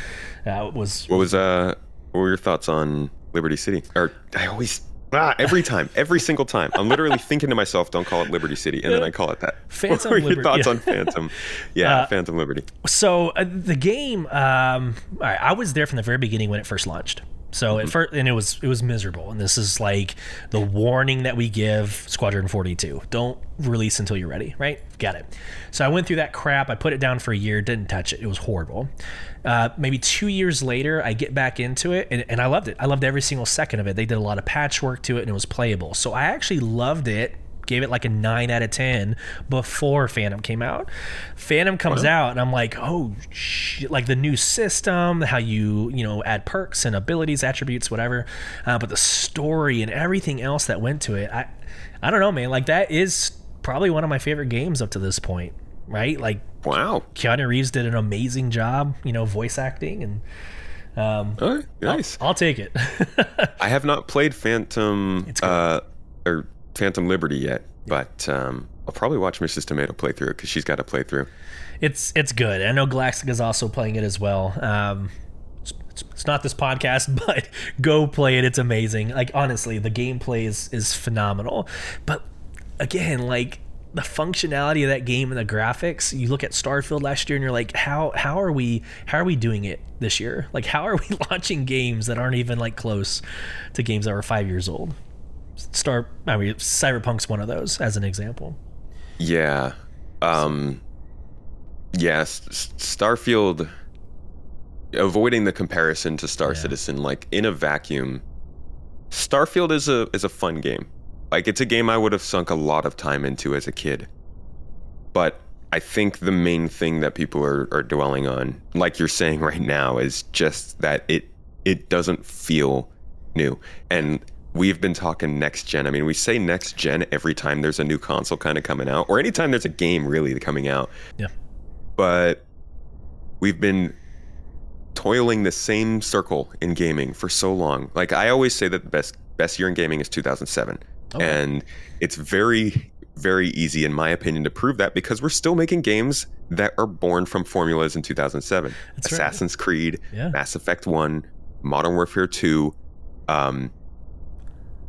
[SPEAKER 1] Uh, was
[SPEAKER 3] what was uh, what were your thoughts on Liberty City? Or I always Ah, every time, *laughs* every single time. I'm literally thinking to myself, don't call it Liberty City, and then I call it that. *laughs*
[SPEAKER 1] Phantom *laughs*
[SPEAKER 3] what
[SPEAKER 1] are
[SPEAKER 3] your thoughts
[SPEAKER 1] yeah.
[SPEAKER 3] on Phantom? Yeah, uh, Phantom Liberty.
[SPEAKER 1] So uh, the game, um, I was there from the very beginning when it first launched. So mm-hmm. at first, and it was it was miserable. And this is like the warning that we give Squadron 42: don't release until you're ready. Right? Got it. So I went through that crap. I put it down for a year, didn't touch it. It was horrible. Uh, maybe two years later, I get back into it, and, and I loved it. I loved every single second of it. They did a lot of patchwork to it, and it was playable. So I actually loved it gave it like a 9 out of 10 before Phantom came out. Phantom comes wow. out and I'm like, "Oh shit, like the new system, how you, you know, add perks and abilities, attributes, whatever." Uh, but the story and everything else that went to it, I I don't know, man. Like that is probably one of my favorite games up to this point, right? Like
[SPEAKER 3] wow.
[SPEAKER 1] Keanu Reeves did an amazing job, you know, voice acting and um,
[SPEAKER 3] oh, nice.
[SPEAKER 1] I'll, I'll take it. *laughs*
[SPEAKER 3] I have not played Phantom uh, or Phantom Liberty yet, but um, I'll probably watch Mrs. Tomato play through it because she's got a playthrough.
[SPEAKER 1] It's it's good. I know Galactic is also playing it as well. Um, it's, it's, not this podcast, *laughs* but go play it. It's amazing. Like honestly, the gameplay is is phenomenal. But again, like the functionality of that game and the graphics you look at starfield last year and you're like how how are we how are we doing it this year like how are we *laughs* launching games that aren't even like close to games that were five years old Star, I mean, Cyberpunk's one of those as an example.
[SPEAKER 3] Yeah. Um, yes. Starfield, avoiding the comparison to Star yeah. Citizen, like in a vacuum, Starfield is a is a fun game. Like it's a game I would have sunk a lot of time into as a kid. But I think the main thing that people are, are dwelling on, like you're saying right now, is just that it it doesn't feel new. And we've been talking next gen. I mean, we say next gen every time there's a new console kind of coming out, or anytime there's a game really coming out.
[SPEAKER 1] Yeah.
[SPEAKER 3] But we've been toiling the same circle in gaming for so long. Like I always say that the best best year in gaming is 2007. Okay. And it's very very easy in my opinion to prove that because we're still making games that are born from formulas in 2007. That's Assassin's right. Creed, yeah. Mass Effect 1, Modern Warfare 2, um,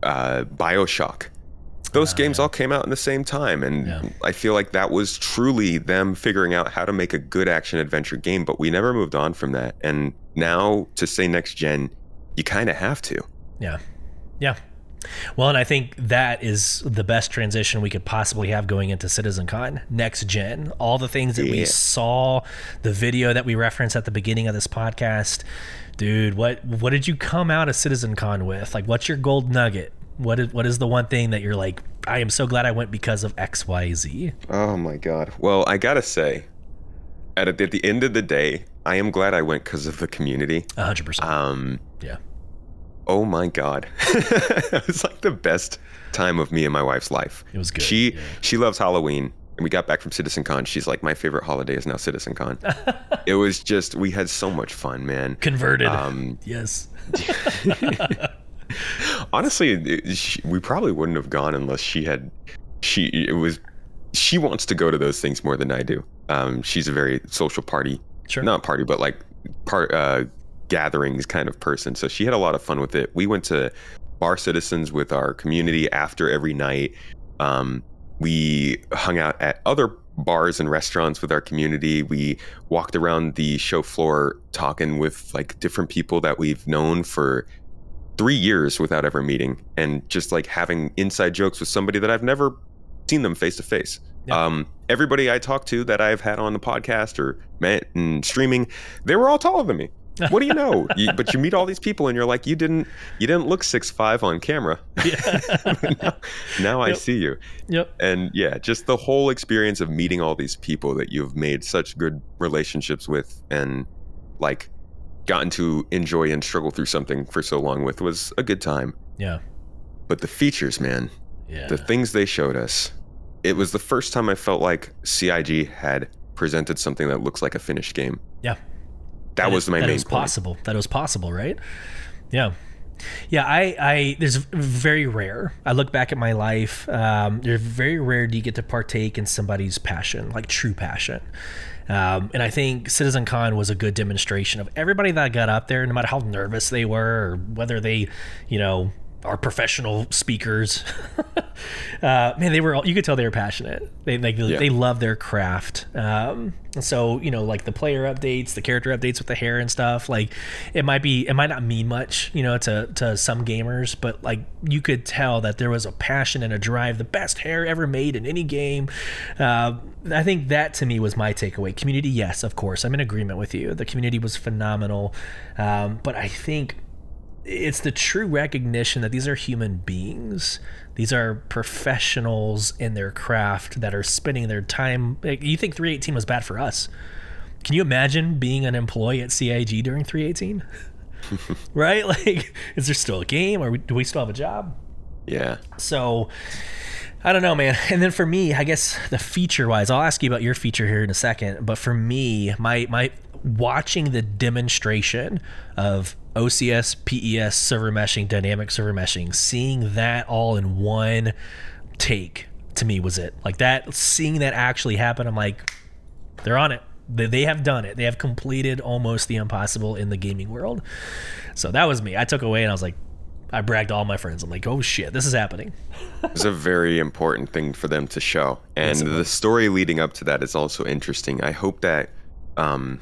[SPEAKER 3] uh, Bioshock. Those uh, games all came out in the same time, and yeah. I feel like that was truly them figuring out how to make a good action adventure game. But we never moved on from that, and now to say next gen, you kind of have to.
[SPEAKER 1] Yeah, yeah. Well, and I think that is the best transition we could possibly have going into Citizen Con next gen. All the things that yeah. we saw, the video that we referenced at the beginning of this podcast, dude, what what did you come out of Citizen Con with? Like, what's your gold nugget? What is what is the one thing that you're like? I am so glad I went because of X, Y, Z.
[SPEAKER 3] Oh my god. Well, I gotta say, at at the end of the day, I am glad I went because of the community.
[SPEAKER 1] hundred percent.
[SPEAKER 3] Um,
[SPEAKER 1] yeah.
[SPEAKER 3] Oh my god, *laughs* it was like the best time of me and my wife's life.
[SPEAKER 1] It was good.
[SPEAKER 3] She yeah. she loves Halloween and we got back from Citizen Con. She's like, my favorite holiday is now Citizen Con. *laughs* it was just, we had so much fun, man.
[SPEAKER 1] Converted. Um, *laughs* yes. *laughs*
[SPEAKER 3] Honestly, she, we probably wouldn't have gone unless she had, she, it was, she wants to go to those things more than I do. Um, she's a very social party,
[SPEAKER 1] sure.
[SPEAKER 3] not party, but like part, uh, gatherings kind of person. So she had a lot of fun with it. We went to Bar Citizens with our community after every night. Um, we hung out at other bars and restaurants with our community. We walked around the show floor talking with like different people that we've known for three years without ever meeting and just like having inside jokes with somebody that I've never seen them face to face. Everybody I talked to that I've had on the podcast or met and streaming, they were all taller than me. What do you know? You, but you meet all these people, and you're like, you didn't, you didn't look six five on camera. Yeah. *laughs* now, now yep. I see you.
[SPEAKER 1] Yep.
[SPEAKER 3] And yeah, just the whole experience of meeting all these people that you've made such good relationships with, and like gotten to enjoy and struggle through something for so long with was a good time.
[SPEAKER 1] Yeah.
[SPEAKER 3] But the features, man, yeah. the things they showed us, it was the first time I felt like CIG had presented something that looks like a finished game.
[SPEAKER 1] Yeah.
[SPEAKER 3] That, that was my
[SPEAKER 1] that
[SPEAKER 3] main
[SPEAKER 1] was possible. That was possible, right? Yeah. Yeah, I, I, there's very rare. I look back at my life. Um, there's very rare do you get to partake in somebody's passion, like true passion. Um, and I think CitizenCon was a good demonstration of everybody that got up there, no matter how nervous they were or whether they, you know, are professional speakers. *laughs* uh, man, they were all, you could tell they were passionate. They they, yeah. they love their craft. Um, so you know, like the player updates, the character updates with the hair and stuff. Like it might be, it might not mean much, you know, to to some gamers, but like you could tell that there was a passion and a drive. The best hair ever made in any game. Uh, I think that to me was my takeaway. Community, yes, of course, I'm in agreement with you. The community was phenomenal, um, but I think it's the true recognition that these are human beings. These are professionals in their craft that are spending their time. You think 318 was bad for us? Can you imagine being an employee at CIG during 318? *laughs* right? Like, is there still a game, or do we still have a job?
[SPEAKER 3] Yeah.
[SPEAKER 1] So, I don't know, man. And then for me, I guess the feature wise, I'll ask you about your feature here in a second. But for me, my my watching the demonstration of OCS, PES, server meshing, dynamic server meshing, seeing that all in one take to me was it. Like that, seeing that actually happen, I'm like, they're on it. They, they have done it. They have completed almost the impossible in the gaming world. So that was me. I took away and I was like, I bragged all my friends. I'm like, oh shit, this is happening.
[SPEAKER 3] it's a very important thing for them to show. And the story leading up to that is also interesting. I hope that um,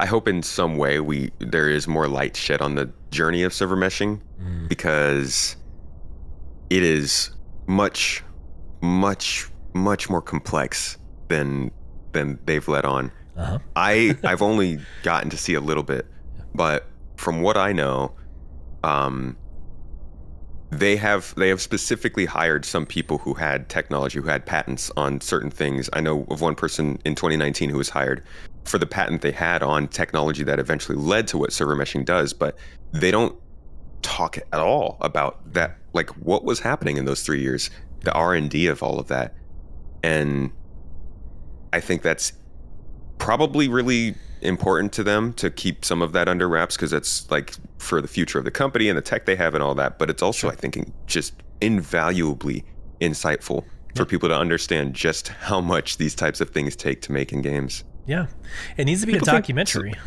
[SPEAKER 3] I hope in some way we there is more light shed on the journey of server meshing mm. because it is much, much, much more complex than than they've let on. Uh-huh. I I've only gotten to see a little bit, but from what I know, um, they have they have specifically hired some people who had technology who had patents on certain things. I know of one person in 2019 who was hired for the patent they had on technology that eventually led to what server meshing does, but they don't talk at all about that like what was happening in those 3 years, the R&D of all of that. And I think that's probably really important to them to keep some of that under wraps because it's like for the future of the company and the tech they have and all that. But it's also. I think, just invaluably insightful for people to understand just how much these types of things take to make in games.
[SPEAKER 1] Yeah, it needs to be people a documentary.
[SPEAKER 3] Think,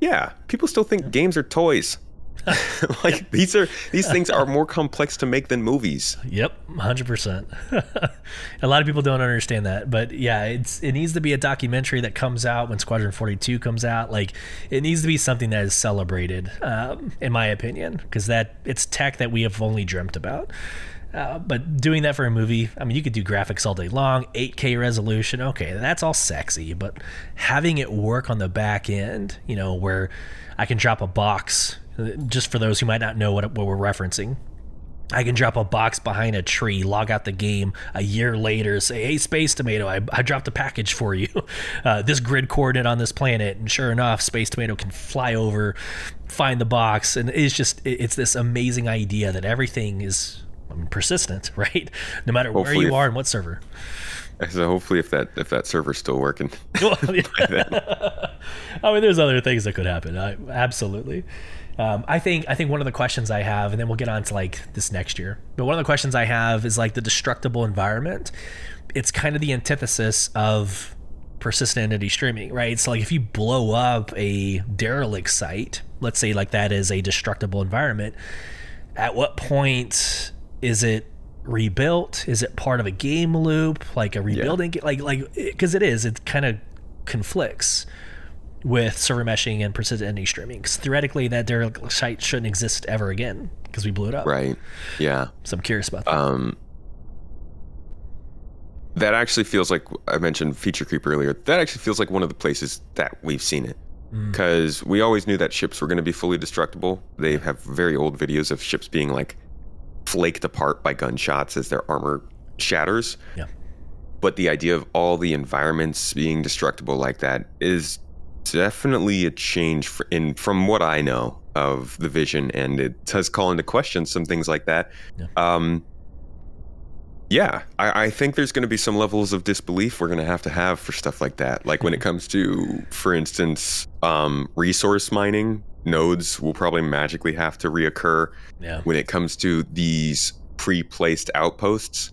[SPEAKER 3] yeah, people still think yeah. games are toys. *laughs* *laughs* like these are these things are more complex to make than movies.
[SPEAKER 1] Yep, hundred percent. *laughs* A lot of people don't understand that, but yeah, it's it needs to be a documentary that comes out when Squadron Forty Two comes out. Like it needs to be something that is celebrated, um, in my opinion, because that it's tech that we have only dreamt about. Uh, but doing that for a movie, I mean, you could do graphics all day long, 8K resolution. Okay, that's all sexy, but having it work on the back end, you know, where I can drop a box, uh, just for those who might not know what, what we're referencing. I can drop a box behind a tree, log out the game a year later, say, "Hey, Space Tomato, I, I dropped a package for you. *laughs* Uh, this grid coordinate on this planet." And sure enough, Space Tomato can fly over, find the box, and it's just it's this amazing idea that everything is I mean, persistent, *laughs* right? No matter hopefully where you if, are and what server.
[SPEAKER 3] So hopefully, if that if that server's still working. *laughs* Well, *laughs*
[SPEAKER 1] I mean, there's other things that could happen. I, absolutely. Um, I think I think one of the questions I have, and then we'll get on to like this next year. But one of the questions I have is like the destructible environment. It's kind of the antithesis of persistent entity streaming, right? So like if you blow up a derelict site, let's say like that is a destructible environment, at what point is it rebuilt? Is it part of a game loop, like a rebuilding? Yeah. Like like because it is. It kind of conflicts with server meshing and persistent entity streaming. Because theoretically, that derelict site shouldn't exist ever again because we blew it up.
[SPEAKER 3] Right. Yeah.
[SPEAKER 1] So I'm curious about that.
[SPEAKER 3] Um, that actually feels like I mentioned feature creep earlier. That actually feels like one of the places that we've seen it. because mm. we always knew that ships were going to be fully destructible. They have very old videos of ships being like flaked apart by gunshots as their armor shatters.
[SPEAKER 1] Yeah.
[SPEAKER 3] But the idea of all the environments being destructible like that is definitely a change in from what I know of the vision, and it does call into question some things like that. Yeah. Um, yeah, I, I, think there's going to be some levels of disbelief we're going to have to have for stuff like that. Like when it comes to, for instance, um, resource mining, nodes will probably magically have to reoccur.
[SPEAKER 1] Yeah.
[SPEAKER 3] When it comes to these pre-placed outposts,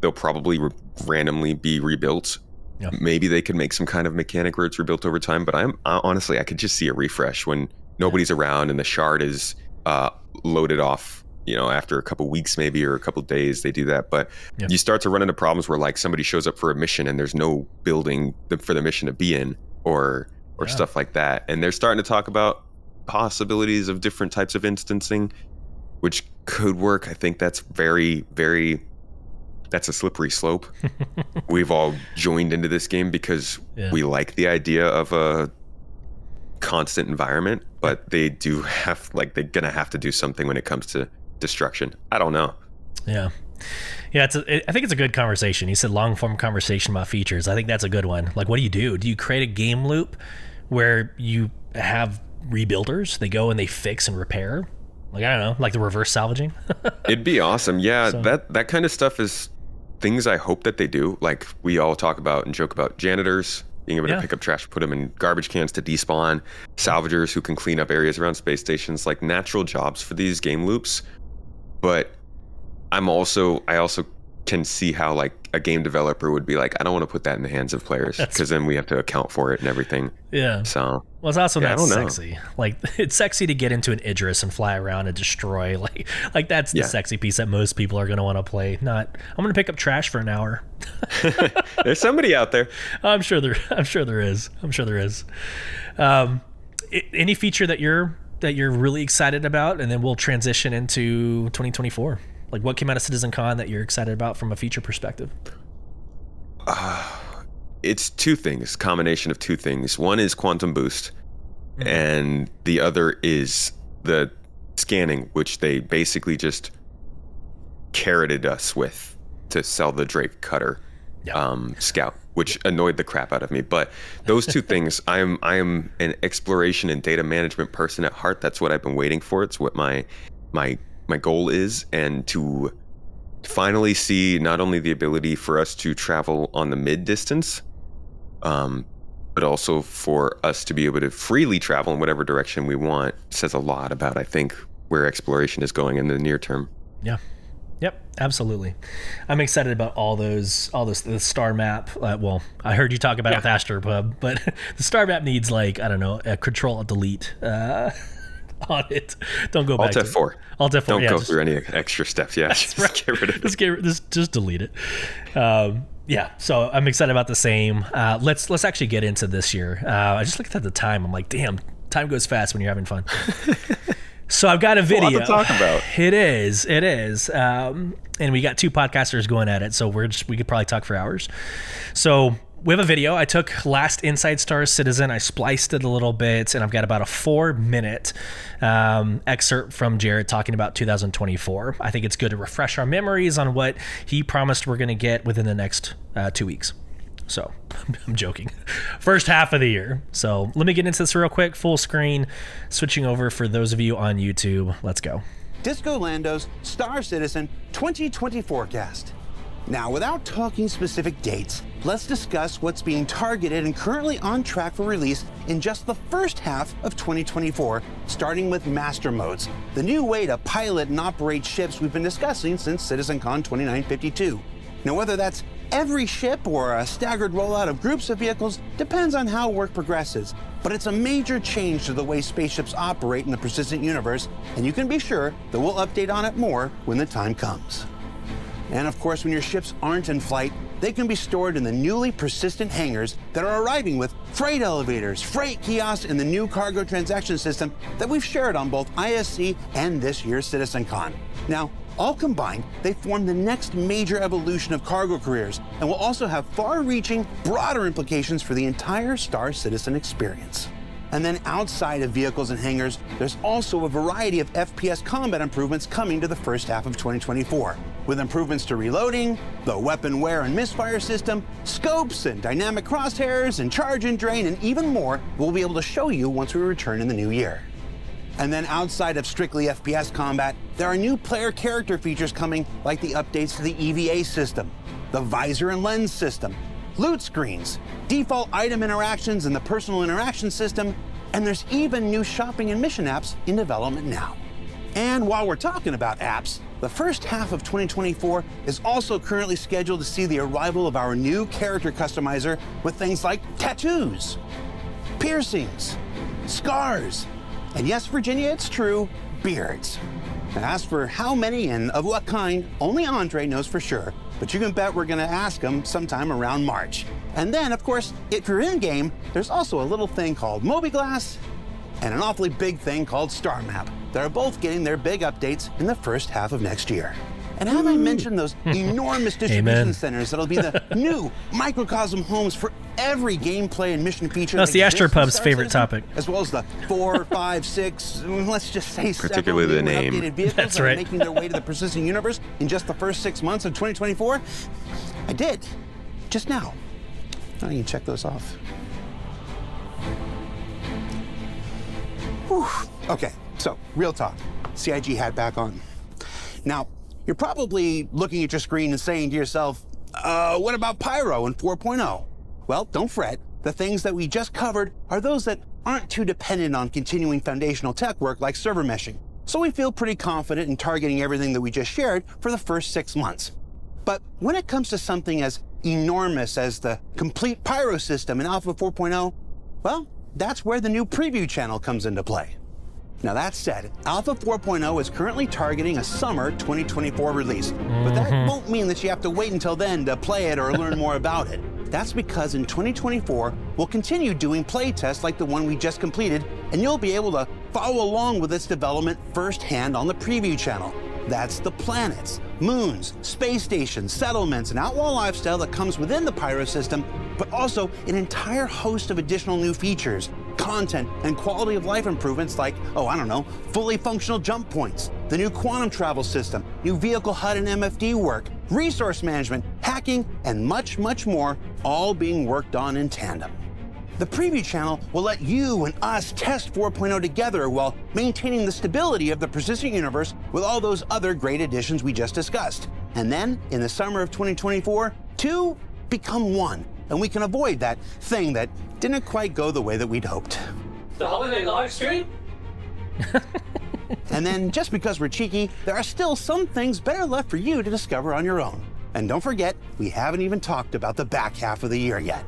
[SPEAKER 3] they'll probably re- randomly be rebuilt. Yeah. Maybe they could make some kind of mechanic where it's rebuilt over time. But I'm I, honestly, I could just see a refresh when nobody's yeah. around and the shard is uh, loaded off you know after a couple weeks maybe or a couple days they do that but yep. you start to run into problems where like somebody shows up for a mission and there's no building for the mission to be in or or yeah. stuff like that and they're starting to talk about possibilities of different types of instancing which could work i think that's very very that's a slippery slope *laughs* we've all joined into this game because yeah. we like the idea of a constant environment but they do have like they're gonna have to do something when it comes to destruction. I don't know.
[SPEAKER 1] Yeah. Yeah, it's I think it's a good conversation. He said long form conversation about features. I think that's a good one. Like, what do you do? Do you create a game loop where you have rebuilders? They go and they fix and repair. Like I don't know, like the reverse salvaging. *laughs*
[SPEAKER 3] It'd be awesome. Yeah, so. that that kind of stuff is things I hope that they do. Like we all talk about and joke about janitors being able yeah. to pick up trash, put them in garbage cans to despawn, salvagers who can clean up areas around space stations, like natural jobs for these game loops but I'm also I also can see how like a game developer would be like, I don't want to put that in the hands of players because then we have to account for it and everything.
[SPEAKER 1] Yeah.
[SPEAKER 3] So
[SPEAKER 1] well, it's also yeah, not sexy. Like *laughs* it's sexy to get into an Idris and fly around and destroy. *laughs* Like like that's the yeah. sexy piece that most people are going to want to play. Not I'm going to pick up trash for an hour. *laughs*
[SPEAKER 3] There's somebody out there.
[SPEAKER 1] I'm sure there. I'm sure there is. I'm sure there is. Um, any feature that you're that you're really excited about, and then we'll transition into 2024. Like, what came out of Citizen Con that you're excited about from a feature perspective?
[SPEAKER 3] Uh, it's two things, combination of two things. One is quantum boost, mm-hmm. and the other is the scanning, which they basically just carroted us with to sell the Drake Cutter um, Scout which annoyed the crap out of me. But those two *laughs* things, I'm I'm an exploration and data management person at heart. That's what I've been waiting for. It's what my my my goal is, and to finally see not only the ability for us to travel on the mid distance, um, but also for us to be able to freely travel in whatever direction we want says a lot about I think where exploration is going in the near term.
[SPEAKER 1] Yeah, Yep, absolutely. I'm excited about all those, all this, the star map. Uh, well, I heard you talk about yeah. it with Astropub, but *laughs* the star map needs like I don't know, a control a delete uh, *laughs* on it. Don't go
[SPEAKER 3] back.
[SPEAKER 1] Alt
[SPEAKER 3] F4.
[SPEAKER 1] Alt F4.
[SPEAKER 3] Don't
[SPEAKER 1] yeah,
[SPEAKER 3] go just, through any extra steps. Yeah, *laughs* just right. get rid of it.
[SPEAKER 1] Just get just just delete it. Um, yeah, so I'm excited about the same. Uh, let's let's actually get into this year. Uh, I just looked at the time. I'm like, damn, time goes fast when you're having fun. *laughs* So I've got a video.
[SPEAKER 3] to talk about.
[SPEAKER 1] It is. It is. Um, and we got two podcasters going at it, so we're just we could probably talk for hours. So we have a video. I took last Inside Star Citizen, I spliced it a little bit, and I've got about a four minute um, excerpt from Jared talking about 2024. I think it's good to refresh our memories on what he promised we're going to get within the next uh, two weeks. So *laughs* I'm joking. First half of the year. So let me get into this real quick, full screen, switching over for those of you on YouTube. Let's go.
[SPEAKER 2] Disco Lando's Star Citizen 2020 forecast. Now, without talking specific dates, let's discuss what's being targeted and currently on track for release in just the first half of 2024, starting with Master Modes, the new way to pilot and operate ships we've been discussing since CitizenCon 2952. Now, whether that's every ship or a staggered rollout of groups of vehicles depends on how work progresses, but it's a major change to the way spaceships operate in the persistent universe, and you can be sure that we'll update on it more when the time comes. And of course, when your ships aren't in flight, they can be stored in the newly persistent hangars that are arriving with freight elevators, freight kiosks, and the new cargo transaction system that we've shared on both ISC and this year's CitizenCon. Now, all combined, they form the next major evolution of cargo careers and will also have far reaching, broader implications for the entire Star Citizen experience. And then outside of vehicles and hangars, there's also a variety of FPS combat improvements coming to the first half of 2024, with improvements to reloading, the weapon wear and misfire system, scopes and dynamic crosshairs, and charge and drain, and even more we'll be able to show you once we return in the new year. And then outside of strictly FPS combat, there are new player character features coming, like the updates to the EVA system, the visor and lens system, loot screens, default item interactions and the personal interaction system, and there's even new shopping and mission apps in development now. And while we're talking about apps, the first half of 2024 is also currently scheduled to see the arrival of our new character customizer with things like tattoos, piercings, scars, and yes, Virginia, it's true, beards. And as for how many and of what kind, only Andre knows for sure, but you can bet we're going to ask him sometime around March. And then, of course, if you're in game, there's also a little thing called mobiGlas and an awfully big thing called Star Map. They're both getting their big updates in the first half of next year. And have I mentioned those *laughs* enormous distribution centers that'll be the *laughs* new microcosm homes for every gameplay and mission feature?
[SPEAKER 1] That's the Astropub's favorite topic.
[SPEAKER 2] As well as the four, *laughs* five, six, let's just say
[SPEAKER 3] particularly the name.
[SPEAKER 2] Updated vehicles
[SPEAKER 1] That's
[SPEAKER 2] that
[SPEAKER 1] right.
[SPEAKER 2] are making their way to the persistent universe in just the first six months of 2024. I did, just now. Now you can check those off. Whew. Okay, so real talk. CIG hat back on. Now, you're probably looking at your screen and saying to yourself, uh, what about Pyro and 4.0? Well, don't fret. The things that we just covered are those that aren't too dependent on continuing foundational tech work like server meshing. So we feel pretty confident in targeting everything that we just shared for the first six months. But when it comes to something as enormous as the complete Pyro system in Alpha 4.0, well, that's where the new preview channel comes into play. Now, that said, Alpha 4.0 is currently targeting a summer 2024 release, but that mm-hmm. won't mean that you have to wait until then to play it or learn more about it. That's because in 2024, we'll continue doing playtests like the one we just completed, and you'll be able to follow along with its development firsthand on the preview channel. That's the planets, moons, space stations, settlements, and outlaw lifestyle that comes within the Pyro system, but also an entire host of additional new features, content, and quality of life improvements like, oh, I don't know, fully functional jump points, the new quantum travel system, new vehicle HUD and MFD work, resource management, hacking, and much, much more, all being worked on in tandem. The preview channel will let you and us test 4.0 together while maintaining the stability of the persistent universe with all those other great additions we just discussed. And then, in the summer of 2024, two become one, and we can avoid that thing that didn't quite go the way that we'd hoped.
[SPEAKER 4] The holiday live stream? *laughs*
[SPEAKER 2] And then, just because we're cheeky, there are still some things better left for you to discover on your own. And don't forget, we haven't even talked about the back half of the year yet.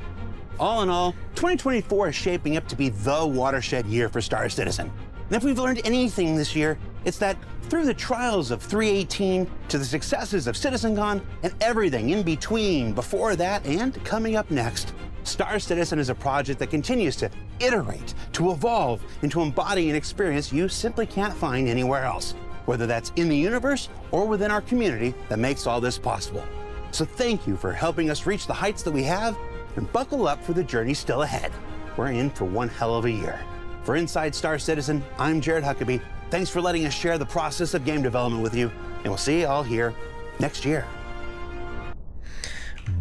[SPEAKER 2] All in all, 2024 is shaping up to be the watershed year for Star Citizen. And if we've learned anything this year, it's that through the trials of 318 to the successes of CitizenCon and everything in between, before that and coming up next, Star Citizen is a project that continues to iterate, to evolve, and to embody an experience you simply can't find anywhere else, whether that's in the universe or within our community that makes all this possible. So thank you for helping us reach the heights that we have, and buckle up for the journey still ahead. We're in for one hell of a year. For Inside Star Citizen, I'm Jared Huckabee. Thanks for letting us share the process of game development with you, and we'll see you all here next year.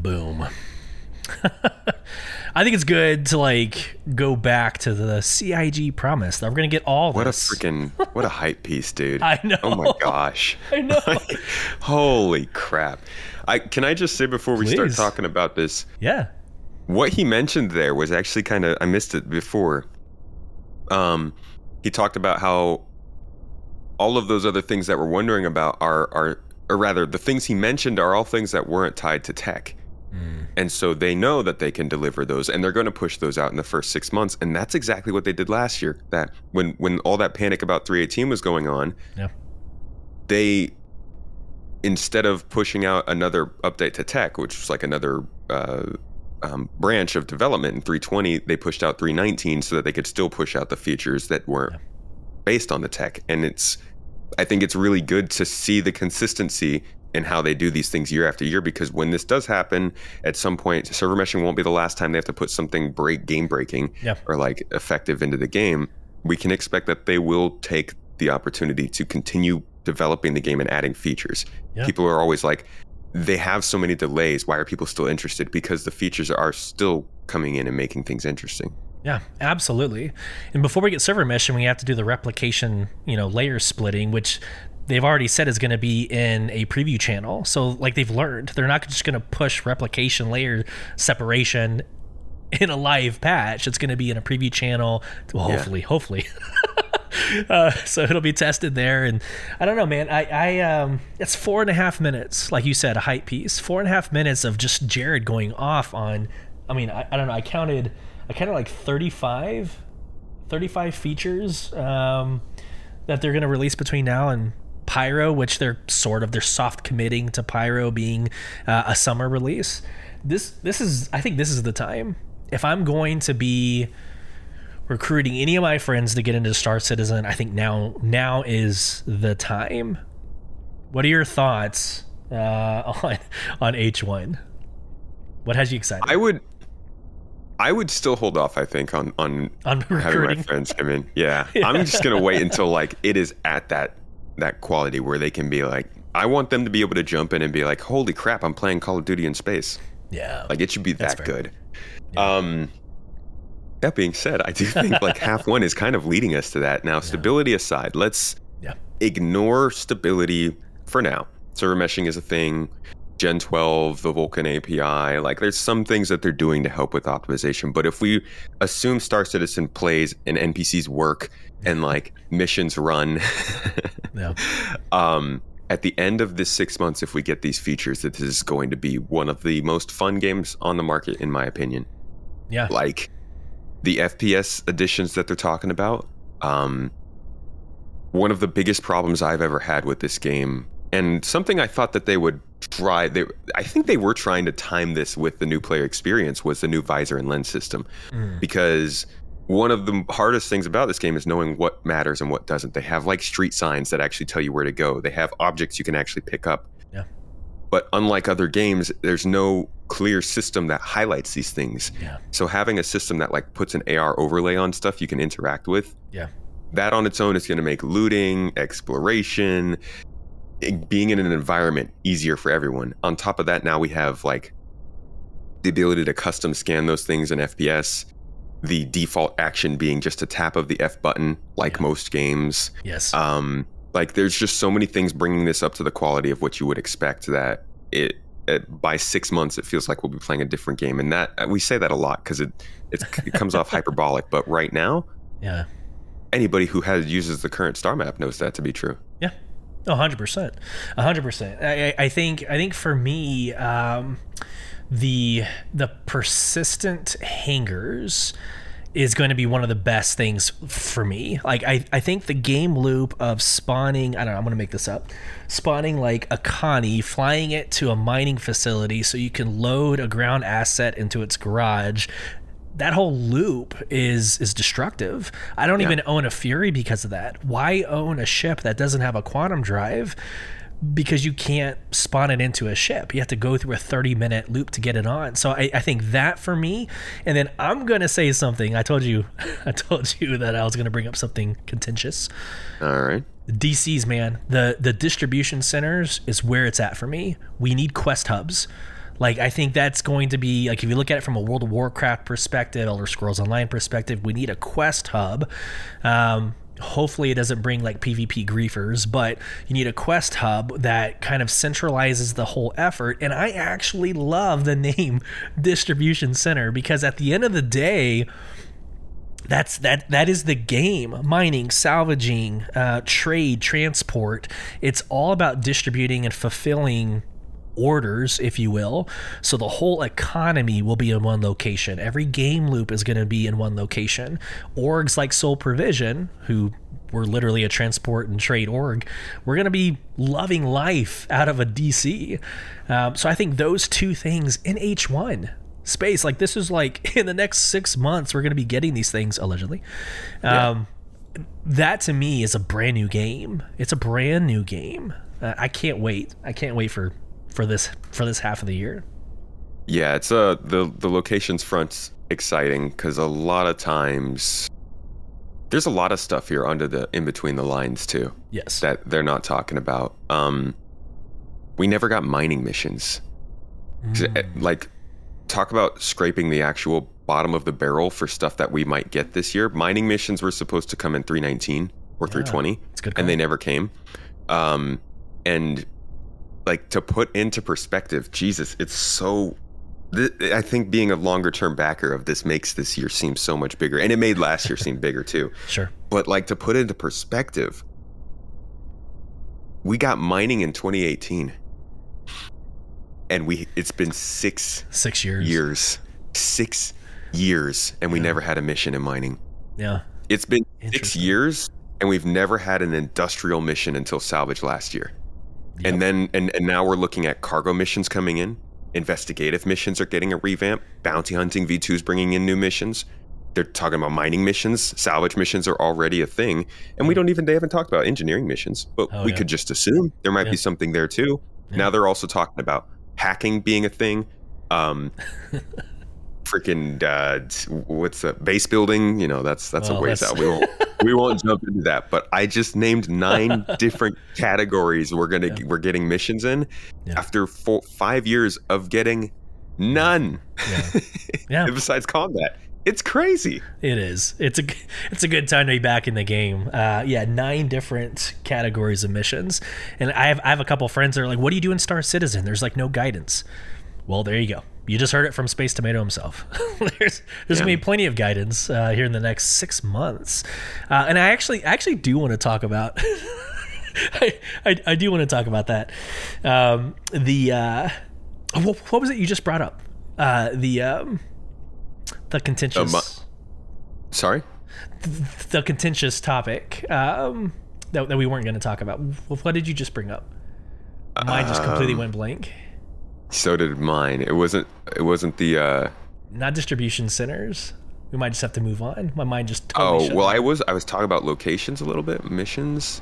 [SPEAKER 1] Boom. *laughs* I think it's good to like go back to the CIG promise that we're gonna get all
[SPEAKER 3] What a freaking what a hype piece, dude. *laughs*
[SPEAKER 1] I know.
[SPEAKER 3] Oh my gosh. *laughs*
[SPEAKER 1] I know. *laughs*
[SPEAKER 3] Holy crap. I can I just say before we start talking about this,
[SPEAKER 1] yeah.
[SPEAKER 3] what he mentioned there was actually kind of I missed it before. Um he talked about how all of those other things that we're wondering about are are or rather the things he mentioned are all things that weren't tied to tech. And so they know that they can deliver those and they're going to push those out in the first 6 months and that's exactly what they did last year. That when when all that panic about 318 was going on,
[SPEAKER 1] Yeah.
[SPEAKER 3] they instead of pushing out another update to tech, which was like another uh, um, branch of development in 320, they pushed out 319 so that they could still push out the features that weren't based on the tech. And it's, I think it's really good to see the consistency in how they do these things year after year because when this does happen at some point server meshing won't be the last time they have to put something break game breaking
[SPEAKER 1] Yeah.
[SPEAKER 3] or like effective into the game we can expect that they will take the opportunity to continue developing the game and adding features
[SPEAKER 1] Yeah.
[SPEAKER 3] people are always like they have so many delays why are people still interested because the features are still coming in and making things interesting
[SPEAKER 1] Yeah, absolutely. And before we get server meshing, we have to do the replication, you know, layer splitting, which they've already said is going to be in a preview channel. So, like they've learned, they're not just going to push replication layer separation *laughs* in a live patch. It's going to be in a preview channel. Well,
[SPEAKER 3] Yeah.
[SPEAKER 1] hopefully, hopefully. *laughs* uh, so it'll be tested there, and I don't know, man. I, I, um, it's four and a half minutes, like you said, a hype piece. Four and a half minutes of just Jared going off on. I mean, I, I don't know. I counted, I counted like 35, 35 features um, that they're going to release between now and Pyro, which they're sort of they're soft committing to Pyro being uh, a summer release. This this is I think this is the time. If I'm going to be recruiting any of my friends to get into Star Citizen, I think now now is the time. What are your thoughts uh, *laughs* on on H1? What has you excited?
[SPEAKER 3] i would i would still hold off i think on on
[SPEAKER 1] On *laughs*
[SPEAKER 3] having my friends come in *laughs* yeah, i'm just gonna wait until like it is at that that quality where they can be like i want them to be able to jump in and be like holy crap i'm playing call of duty in space.
[SPEAKER 1] Yeah,
[SPEAKER 3] like it should be that good. Um that being said i do *laughs* think like half one is kind of leading us to that. Now stability aside let's
[SPEAKER 1] yeah,
[SPEAKER 3] ignore stability for now. Server meshing is a thing. Gen 12, the Vulkan API, like there's some things that they're doing to help with optimization. But if we assume Star Citizen plays and NPCs work and like missions run, *laughs*
[SPEAKER 1] yeah,
[SPEAKER 3] um, at the end of this six months, if we get these features, that this is going to be one of the most fun games on the market, in my opinion
[SPEAKER 1] yeah.
[SPEAKER 3] like the FPS additions that they're talking about. Um, one of the biggest problems I've ever had with this game, and something I thought that they would try. They, I think they were trying to time this with the new player experience was the new visor and lens system,
[SPEAKER 1] Mm.
[SPEAKER 3] because one of the hardest things about this game is knowing what matters and what doesn't. They have like street signs that actually tell you where to go. They have objects you can actually pick up.
[SPEAKER 1] Yeah.
[SPEAKER 3] But unlike other games, there's no clear system that highlights these things.
[SPEAKER 1] Yeah.
[SPEAKER 3] So having a system that like puts an AR overlay on stuff you can interact with,
[SPEAKER 1] Yeah.
[SPEAKER 3] that on its own is going to make looting, exploration, being in an environment easier for everyone. On top of that, now we have like the ability to custom scan those things in FPS. The default action being just a tap of the F button, like
[SPEAKER 1] Yeah.
[SPEAKER 3] most games.
[SPEAKER 1] Yes.
[SPEAKER 3] Um, like there's just so many things bringing this up to the quality of what you would expect that it, it by six months it feels like we'll be playing a different game, and that we say that a lot because it it's, it comes off *laughs* hyperbolic, but right now
[SPEAKER 1] yeah.
[SPEAKER 3] anybody who has uses the current star map knows that to be true.
[SPEAKER 1] Yeah. Hundred percent. Hundred percent. I think I think for me, um, the the persistent hangars is going to be one of the best things for me. Like I, I think the game loop of spawning, I don't know, I'm gonna make this up. Spawning like a Connie, flying it to a mining facility so you can load a ground asset into its garage. That whole loop is is destructive. I don't
[SPEAKER 3] Yeah.
[SPEAKER 1] even own a Fury because of that. Why own a ship that doesn't have a quantum drive? because you can't spawn it into a ship. You have to go through a 30 minute loop to get it on. So I, I think that for me, and then I'm gonna say something. I told you, *laughs* I told you that I was gonna bring up something contentious.
[SPEAKER 3] All right.
[SPEAKER 1] DCs, man, the the distribution centers is where it's at for me. We need quest hubs. Like I think that's going to be like if you look at it from a World of Warcraft perspective, Elder Scrolls Online perspective, we need a quest hub. Um, hopefully it doesn't bring like PvP griefers, but you need a quest hub that kind of centralizes the whole effort. And I actually love the name *laughs* distribution center because at the end of the day, that's that that is the game mining salvaging uh, trade transport it's all about distributing and fulfilling orders if you will so the whole economy will be in one location every game loop is going to be in one location orgs like soul provision who we're literally a transport and trade org we're going to be loving life out of a dc um, so i think those two things in h1 space. Like this is like *laughs* in the next six months, we're going to be getting these things allegedly. Um, that to me is a brand new game. It's a brand new game Uh, I can't wait. I can't wait for for this for this half of the year.
[SPEAKER 3] Yeah, it's uh the the locations front's exciting because a lot of times there's a lot of stuff here under the in between the lines too.
[SPEAKER 1] Yes.
[SPEAKER 3] That they're not talking about. Um, we never got mining missions. Mm. Like, talk about scraping the actual bottom of the barrel for stuff that we might get this year. Mining missions were supposed to come in 319 or yeah, 320, and they never came. Um, and like to put into perspective, Jesus, it's so I think being a longer term backer of this makes this year seem so much bigger, and it made last year seem bigger too. *laughs*
[SPEAKER 1] Sure.
[SPEAKER 3] But like to put into perspective, we got mining in 2018, and we it's been six
[SPEAKER 1] six years
[SPEAKER 3] years six years, and we yeah. never had a mission in mining.
[SPEAKER 1] Yeah.
[SPEAKER 3] It's been six years, and we've never had an industrial mission until salvage last year. Yep. And then and, and now we're looking at cargo missions coming in investigative missions are getting a revamp. Bounty hunting V2 is bringing in new missions. They're talking about mining missions. Salvage missions are already a thing, and we don't even they haven't talked about engineering missions. But oh, we yeah. could just assume there might yeah. be something there too. Yeah. Now they're also talking about hacking being a thing. Um, *laughs* freaking uh, what's the base building? You know, that's that's well, a ways that's... out. We won't *laughs* we won't jump into that. But I just named nine *laughs* different categories we're gonna yeah. we're getting missions in yeah. after four, five years of getting none. Yeah. *laughs* yeah. Besides combat. It's crazy.
[SPEAKER 1] It is. It's a it's a good time to be back in the game. Uh, yeah, nine different categories of missions, and I have I have a couple friends that are like, "What do you do in Star Citizen?" There's like no guidance. Well, there you go. You just heard it from Space Tomato himself. *laughs* there's there's yeah. gonna be plenty of guidance uh, here in the next six months, uh, and I actually actually do want to talk about. *laughs* I, I, I do want to talk about that. Um, the uh, what, what, was it you just brought up? Uh, the um, the contentious. Uh,
[SPEAKER 3] sorry.
[SPEAKER 1] The, the, contentious topic um, that, that we weren't going to talk about. What did you just bring up? Mine just completely um, went blank.
[SPEAKER 3] So did mine. It wasn't. It wasn't the. uh
[SPEAKER 1] Not distribution centers. We might just have to move on. My mind just. Totally
[SPEAKER 3] oh well, I was. I was talking about locations a little bit. Missions.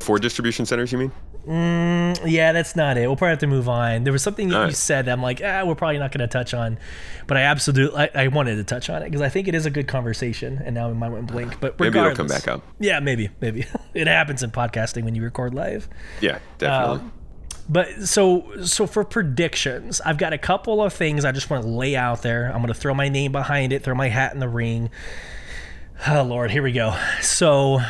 [SPEAKER 3] For distribution centers, you mean?
[SPEAKER 1] Mm, yeah, that's not it. We'll probably have to move on. There was something that All you right. said that I'm like, ah, we're probably not going to touch on, but I absolutely, I, I wanted to touch on it because I think it is a good conversation. And now my mind went blank. But
[SPEAKER 3] maybe it'll come back up.
[SPEAKER 1] Yeah, maybe, maybe *laughs* it happens in podcasting when you record live.
[SPEAKER 3] Yeah, definitely. Um,
[SPEAKER 1] but so so for predictions, I've got a couple of things I just want to lay out there. I'm going to throw my name behind it, throw my hat in the ring. *sighs* Oh Lord, here we go. So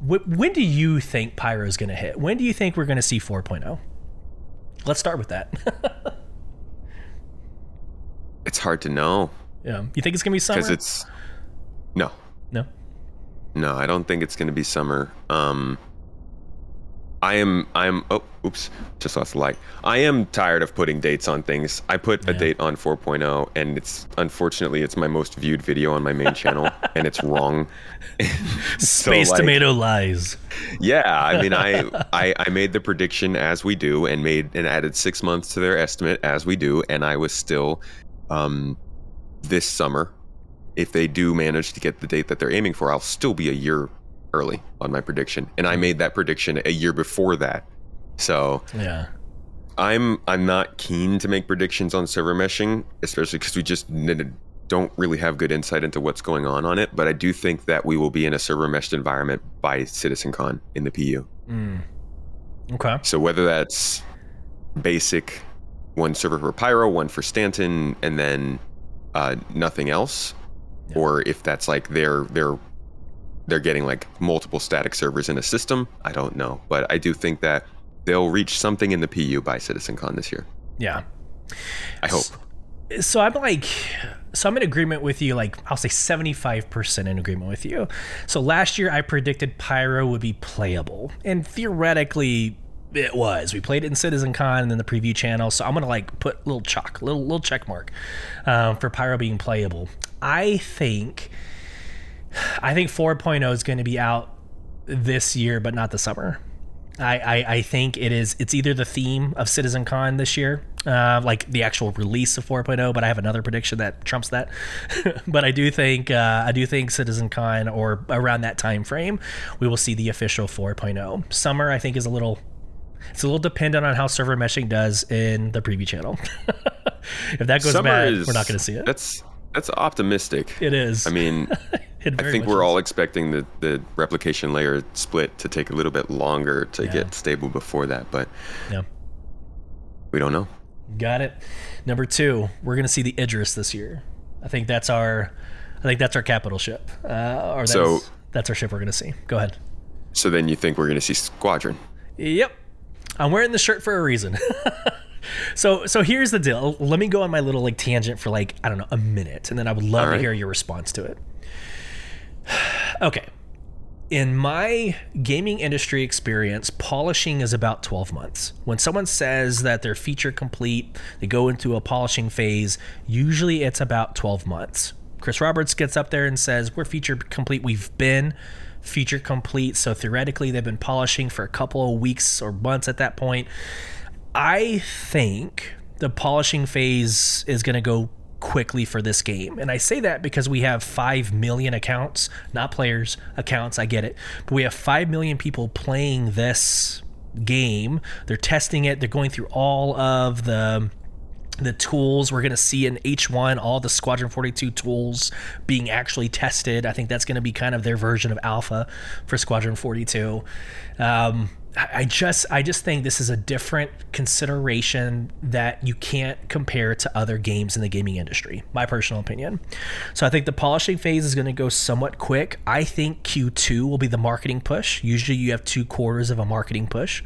[SPEAKER 1] when do you think Pyro is going to hit? When do you think we're going to see 4.0? Let's start with that. *laughs*
[SPEAKER 3] it's hard to know.
[SPEAKER 1] Yeah. You think it's going to be summer?
[SPEAKER 3] Because it's no.
[SPEAKER 1] No.
[SPEAKER 3] No, I don't think it's going to be summer. Um I am I'm oh oops just lost the light. I am tired of putting dates on things. I put yeah. a date on 4.0 and it's unfortunately it's my most viewed video on my main channel and it's *laughs* wrong. *laughs*
[SPEAKER 1] Space so, like, tomato lies.
[SPEAKER 3] Yeah, I mean I, *laughs* I I made the prediction as we do and made and added 6 months to their estimate as we do and I was still um this summer if they do manage to get the date that they're aiming for, I'll still be a year early on my prediction, and I made that prediction a year before that. So
[SPEAKER 1] yeah,
[SPEAKER 3] I'm I'm not keen to make predictions on server meshing, especially because we just don't really have good insight into what's going on on it. But I do think that we will be in a server meshed environment by CitizenCon in the PU.
[SPEAKER 1] Mm. Okay.
[SPEAKER 3] So whether that's basic, one server for Pyro, one for Stanton, and then uh, nothing else, yeah. or if that's like their their they're getting like multiple static servers in a system. I don't know, but I do think that they'll reach something in the PU by CitizenCon this year.
[SPEAKER 1] Yeah,
[SPEAKER 3] I hope.
[SPEAKER 1] So, so I'm like, so I'm in agreement with you. Like I'll say 75% in agreement with you. So last year I predicted Pyro would be playable, and theoretically it was. We played it in CitizenCon and then the preview channel. So I'm gonna like put little chalk, little little check mark um, for Pyro being playable. I think I think 4.0 is going to be out this year, but not the summer. I, I, I, think it is. It's either the theme of CitizenCon this year, uh, like the actual release of 4.0. But I have another prediction that trumps that. *laughs* but I do think uh, I do think CitizenCon or around that time frame, we will see the official 4.0. Summer, I think, is a little It's a little dependent on how server meshing does in the preview channel. *laughs* if that goes
[SPEAKER 3] Summer
[SPEAKER 1] bad,
[SPEAKER 3] is-
[SPEAKER 1] we're not going to see it.
[SPEAKER 3] That's that's optimistic.
[SPEAKER 1] It is.
[SPEAKER 3] I mean, *laughs*
[SPEAKER 1] It
[SPEAKER 3] I think we're all expecting the, the replication layer split to take a little bit longer to
[SPEAKER 1] Yeah.
[SPEAKER 3] get stable before that, but
[SPEAKER 1] Yeah.
[SPEAKER 3] we don't know.
[SPEAKER 1] Got it. Number two, we're going to see the Idris this year. I think that's our, I think that's our capital ship. Uh, or that's,
[SPEAKER 3] So-
[SPEAKER 1] that's our ship we're going to see. Go ahead.
[SPEAKER 3] So then you think we're going to see Squadron?
[SPEAKER 1] Yep. I'm wearing the shirt for a reason. *laughs* so so here's the deal. Let me go on my little like tangent for like I don't know a minute, and then I would love
[SPEAKER 3] All
[SPEAKER 1] to hear your response to it. *sighs* okay. In my gaming industry experience, polishing is about 12 months. When someone says that they're feature complete, they go into a polishing phase, usually it's about 12 months. Chris Roberts gets up there and says, We're feature complete. We've been feature complete. So theoretically, they've been polishing for a couple of weeks or months at that point. I think the polishing phase is going to go quickly for this game. And I say that because we have 5 million accounts, not players, accounts, I get it. But we have 5 million people playing this game. They're testing it, they're going through all of the the tools we're going to see in H1 all the Squadron 42 tools being actually tested. I think that's going to be kind of their version of alpha for Squadron 42. Um, I just I just think this is a different consideration that you can't compare to other games in the gaming industry. My personal opinion. So I think the polishing phase is going to go somewhat quick. I think Q2 will be the marketing push. Usually you have two quarters of a marketing push.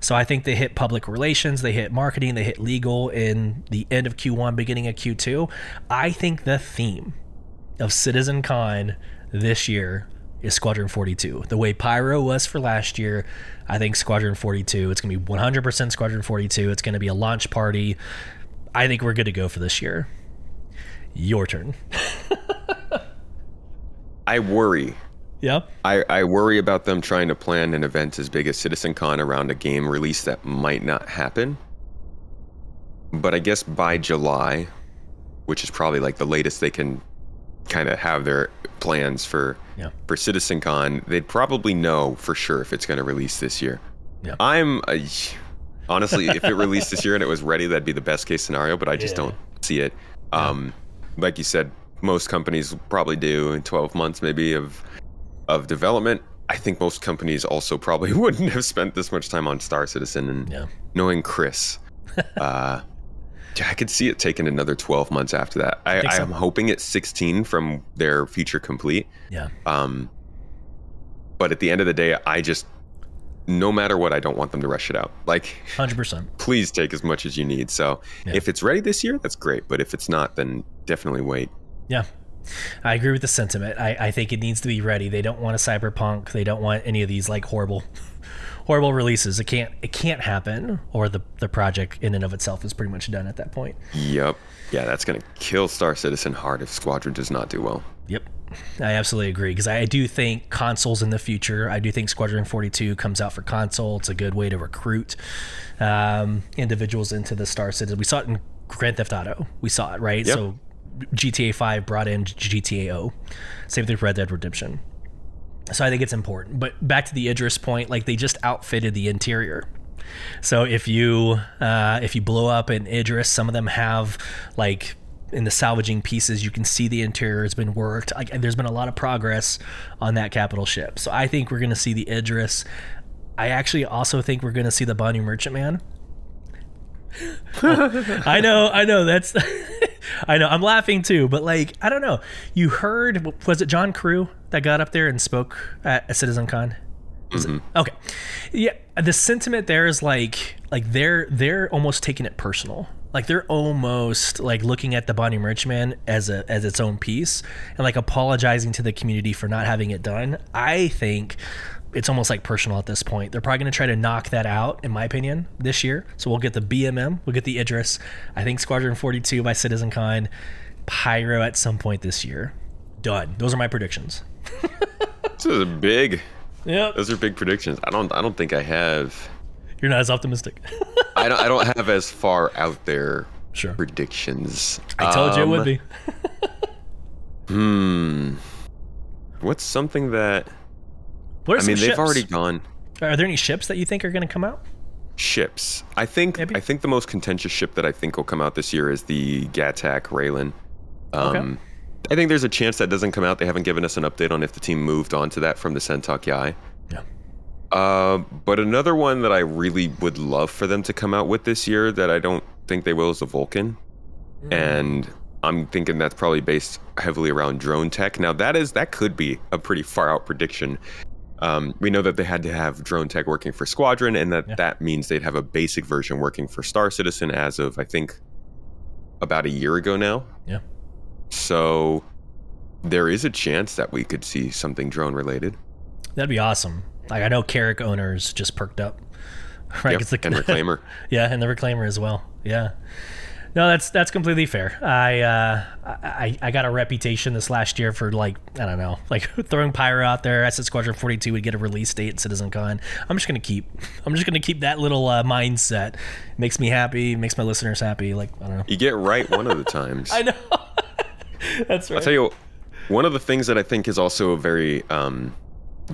[SPEAKER 1] So I think they hit public relations, they hit marketing, they hit legal in the end of Q1, beginning of Q2. I think the theme of Citizen Con this year is Squadron 42. The way Pyro was for last year, I think Squadron 42, it's going to be 100% Squadron 42. It's going to be a launch party. I think we're good to go for this year. Your turn. *laughs*
[SPEAKER 3] I worry.
[SPEAKER 1] Yep.
[SPEAKER 3] I, I worry about them trying to plan an event as big as CitizenCon around a game release that might not happen. But I guess by July, which is probably like the latest they can kind of have their plans for
[SPEAKER 1] Yeah.
[SPEAKER 3] for CitizenCon, they'd probably know for sure if it's going to release this year.
[SPEAKER 1] Yeah.
[SPEAKER 3] I'm uh, honestly, if it released this year and it was ready, that'd be the best case scenario. But I just
[SPEAKER 1] Yeah.
[SPEAKER 3] don't see it. Um, like you said, most companies probably do in 12 months maybe of of development. I think most companies also probably *laughs* wouldn't have spent this much time on Star Citizen. And knowing Chris, *laughs* uh, yeah, I could see it taking another 12 months after that. I,
[SPEAKER 1] think so.
[SPEAKER 3] I'm hoping it's 16 from their feature complete.
[SPEAKER 1] Yeah.
[SPEAKER 3] Um, but at the end of the day, I just, no matter what, I don't want them to rush it out. Like,
[SPEAKER 1] 100%. *laughs*
[SPEAKER 3] please take as much as you need. So
[SPEAKER 1] Yeah.
[SPEAKER 3] if it's ready this year, that's great. But if it's not, then definitely wait.
[SPEAKER 1] Yeah. I agree with the sentiment. I, I think it needs to be ready. They don't want a cyberpunk. They don't want any of these like horrible *laughs* horrible releases. It can't it can't happen or the the project in and of itself is pretty much done at that point.
[SPEAKER 3] Yep. Yeah, that's going to kill Star Citizen hard if Squadron does not do well.
[SPEAKER 1] Yep. I absolutely agree because I do think consoles in the future. I do think Squadron 42 comes out for console. It's a good way to recruit um, individuals into the Star Citizen. We saw it in Grand Theft Auto. We saw it, right?
[SPEAKER 3] Yep.
[SPEAKER 1] So GTA 5 brought in GTA O. Same thing for Red Dead Redemption. So I think it's important. But back to the Idris point, like they just outfitted the interior. So if you uh, if you blow up an Idris, some of them have like in the salvaging pieces, you can see the interior has been worked. Like there's been a lot of progress on that capital ship. So I think we're going to see the Idris. I actually also think we're going to see the Banu Merchantman. *laughs* I know, I know. That's, *laughs* I know. I'm laughing too, but like, I don't know. You heard? Was it John Crewe that got up there and spoke at a Citizen Con? It? Mm-hmm. Okay, yeah. The sentiment there is like, like they're they're almost taking it personal. Like they're almost like looking at the Banu Merchman as a as its own piece and like apologizing to the community for not having it done. I think it's almost like personal at this point. They're probably going to try to knock that out, in my opinion, this year. So we'll get the BMM, we'll get the Idris. I think Squadron 42 by CitizenCon, Pyro at some point this year. Done. Those are my predictions. *laughs*
[SPEAKER 3] This is big.
[SPEAKER 1] Yep.
[SPEAKER 3] Those are big predictions. I don't. I don't think I have.
[SPEAKER 1] You're not as optimistic. *laughs*
[SPEAKER 3] I don't. I don't have as far out there
[SPEAKER 1] sure.
[SPEAKER 3] predictions.
[SPEAKER 1] I told you it would
[SPEAKER 3] Um,
[SPEAKER 1] be. *laughs*
[SPEAKER 3] Hmm. What's something that?
[SPEAKER 1] What are
[SPEAKER 3] I mean, they've already gone.
[SPEAKER 1] Are there any ships that you think are going to come out?
[SPEAKER 3] ships. I think
[SPEAKER 1] Maybe.
[SPEAKER 3] I think the most contentious ship that I think will come out this year is the Gatac Railen. Um,
[SPEAKER 1] Okay.
[SPEAKER 3] I think there's a chance that doesn't come out. They haven't given us an update on if the team moved on to that from the San'tok.yāi.
[SPEAKER 1] Yeah.
[SPEAKER 3] Uh, but another one that I really would love for them to come out with this year that I don't think they will is the Vulcan. And I'm thinking that's probably based heavily around drone tech. Now that is that could be a pretty far out prediction. Um, we know that they had to have drone tech working for Squadron, and that
[SPEAKER 1] Yeah.
[SPEAKER 3] that means they'd have a basic version working for Star Citizen as of I think about a year ago now.
[SPEAKER 1] Yeah.
[SPEAKER 3] So there is a chance that we could see something drone related.
[SPEAKER 1] That'd be awesome. Like I know Carrack owners just perked up. *laughs* Right,
[SPEAKER 3] Yep,
[SPEAKER 1] 'cause the-
[SPEAKER 3] and *laughs* Reclaimer.
[SPEAKER 1] yeah, and the reclaimer as well. Yeah. No, that's that's completely fair. I uh, I I got a reputation this last year for like I don't know, like *laughs* throwing pyro out there. I said Squadron Forty Two would get a release date at CitizenCon. I'm just gonna keep *laughs* I'm just gonna keep that little uh, mindset. Makes me happy. Makes my listeners happy. Like I don't know.
[SPEAKER 3] You get right one of the times. *laughs*
[SPEAKER 1] I know. that's right.
[SPEAKER 3] I'll tell you, one of the things that I think is also a very um,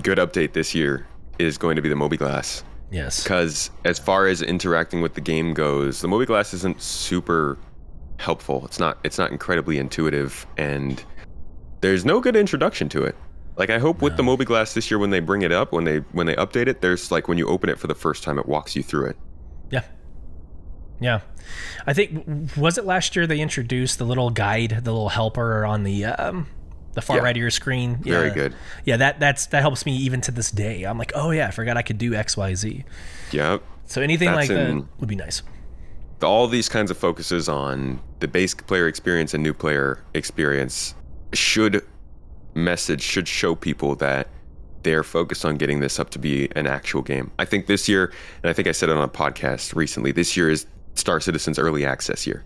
[SPEAKER 3] good update this year is going to be the mobiGlas.
[SPEAKER 1] Yes.
[SPEAKER 3] Because as far as interacting with the game goes, the mobiGlas isn't super helpful. It's not. It's not incredibly intuitive, and there's no good introduction to it. Like I hope with the mobiGlas this year, when they bring it up, when they when they update it, there's like when you open it for the first time, it walks you through it.
[SPEAKER 1] Yeah. Yeah. I think was it last year they introduced the little guide, the little helper on the um the far
[SPEAKER 3] Yeah.
[SPEAKER 1] right of your screen.
[SPEAKER 3] Very good.
[SPEAKER 1] Yeah, that that's that helps me even to this day. I'm like, "Oh yeah, I forgot I could do XYZ."
[SPEAKER 3] Yep.
[SPEAKER 1] So anything like
[SPEAKER 3] That's
[SPEAKER 1] that would be nice.
[SPEAKER 3] all these kinds of focuses on the base player experience and new player experience should message should show people that they're focused on getting this up to be an actual game. I think this year, and I think I said it on a podcast recently, this year is Star Citizen's early access year.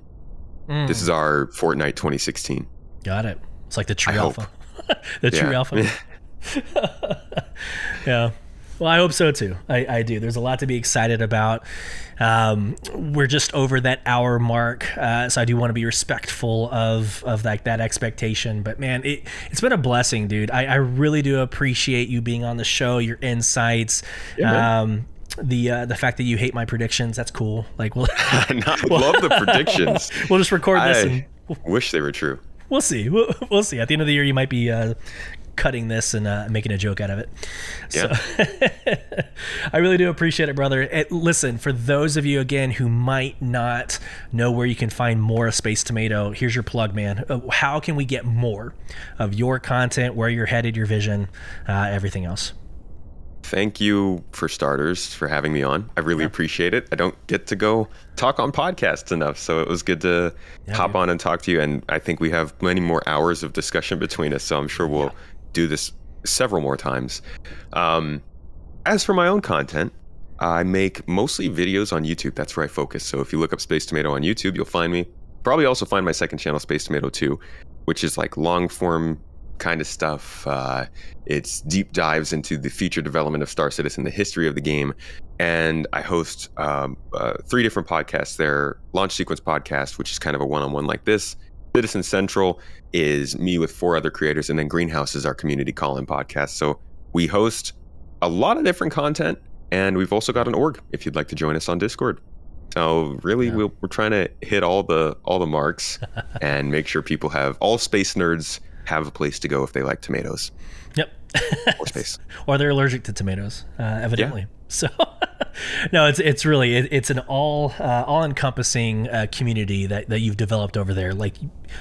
[SPEAKER 1] Mm,
[SPEAKER 3] This is our Fortnite 2016.
[SPEAKER 1] got it. It's like the true
[SPEAKER 3] I
[SPEAKER 1] alpha. *laughs* the true
[SPEAKER 3] Yeah.
[SPEAKER 1] alpha. *laughs* yeah. Well, I hope so too. I, I do. There's a lot to be excited about. Um, we're just over that hour mark, uh, so I do want to be respectful of of like that expectation. But man, it it's been a blessing, dude. I, I really do appreciate you being on the show, your insights. um, the uh, the fact that you hate my predictions, that's cool. Like we'll *laughs*
[SPEAKER 3] I love the predictions.
[SPEAKER 1] we'll just record this and
[SPEAKER 3] I wish they were true.
[SPEAKER 1] We'll see. We'll, we'll see. At the end of the year, you might be uh, cutting this and uh, making a joke out of it. So *laughs* I really do appreciate it, brother. It, listen, for those of you again who might not know where you can find more of Space Tomato, here's your plug, man. Uh, How can we get more of your content, where you're headed, your vision, uh, everything else?
[SPEAKER 3] Thank you for starters for having me on. I really appreciate it. I don't get to go talk on podcasts enough, so it was good to hop on and talk to you. And I think we have many more hours of discussion between us, so I'm sure we'll do this several more times. Um, as for my own content, I make mostly videos on YouTube. That's where I focus. So if you look up Space Tomato on YouTube, you'll find me. Probably also find my second channel, Space Tomato 2, which is like long form kind of stuff. Uh, it's deep dives into the future development of Star Citizen, the history of the game. And I host um, uh, three different podcasts there Launch Sequence Podcast, which is kind of a one on one like this. Citizen Central is me with four other creators. And then Greenhouse is our community call in podcast. So we host a lot of different content. And we've also got an org if you'd like to join us on Discord. So really, we'll, we're trying to hit all the all the marks *laughs* and make sure people have all space nerds have a place to go if they like tomatoes
[SPEAKER 1] Yep.
[SPEAKER 3] or space. *laughs*
[SPEAKER 1] or they're allergic to tomatoes, uh, evidently. *laughs* So, *laughs* no, it's it's really it, it's an all uh, all encompassing uh, community that, that you've developed over there. Like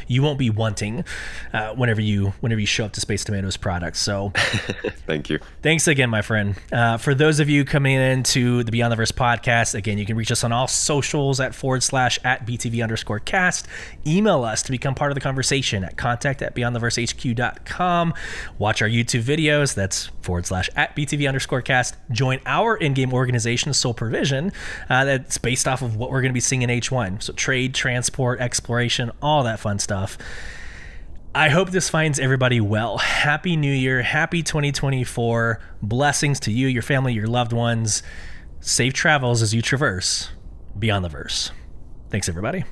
[SPEAKER 1] you won't be wanting uh, whenever you whenever you show up to Space Tomatoes products. So, *laughs*
[SPEAKER 3] Thank you.
[SPEAKER 1] thanks again, my friend. Uh, for those of you coming into the Beyond the Verse podcast, again, you can reach us on all socials at forward slash at btv underscore cast. Email us to become part of the conversation at contact at beyondtheversehq.com. Watch our YouTube videos. That's forward slash at btv underscore cast. Join our in-game organization, Soul Provision, uh, that's based off of what we're going to be seeing in H1. So trade, transport, exploration, all that fun stuff. I hope this finds everybody well. Happy New Year. Happy 2024. Blessings to you, your family, your loved ones. Safe travels as you traverse beyond the verse. Thanks, everybody.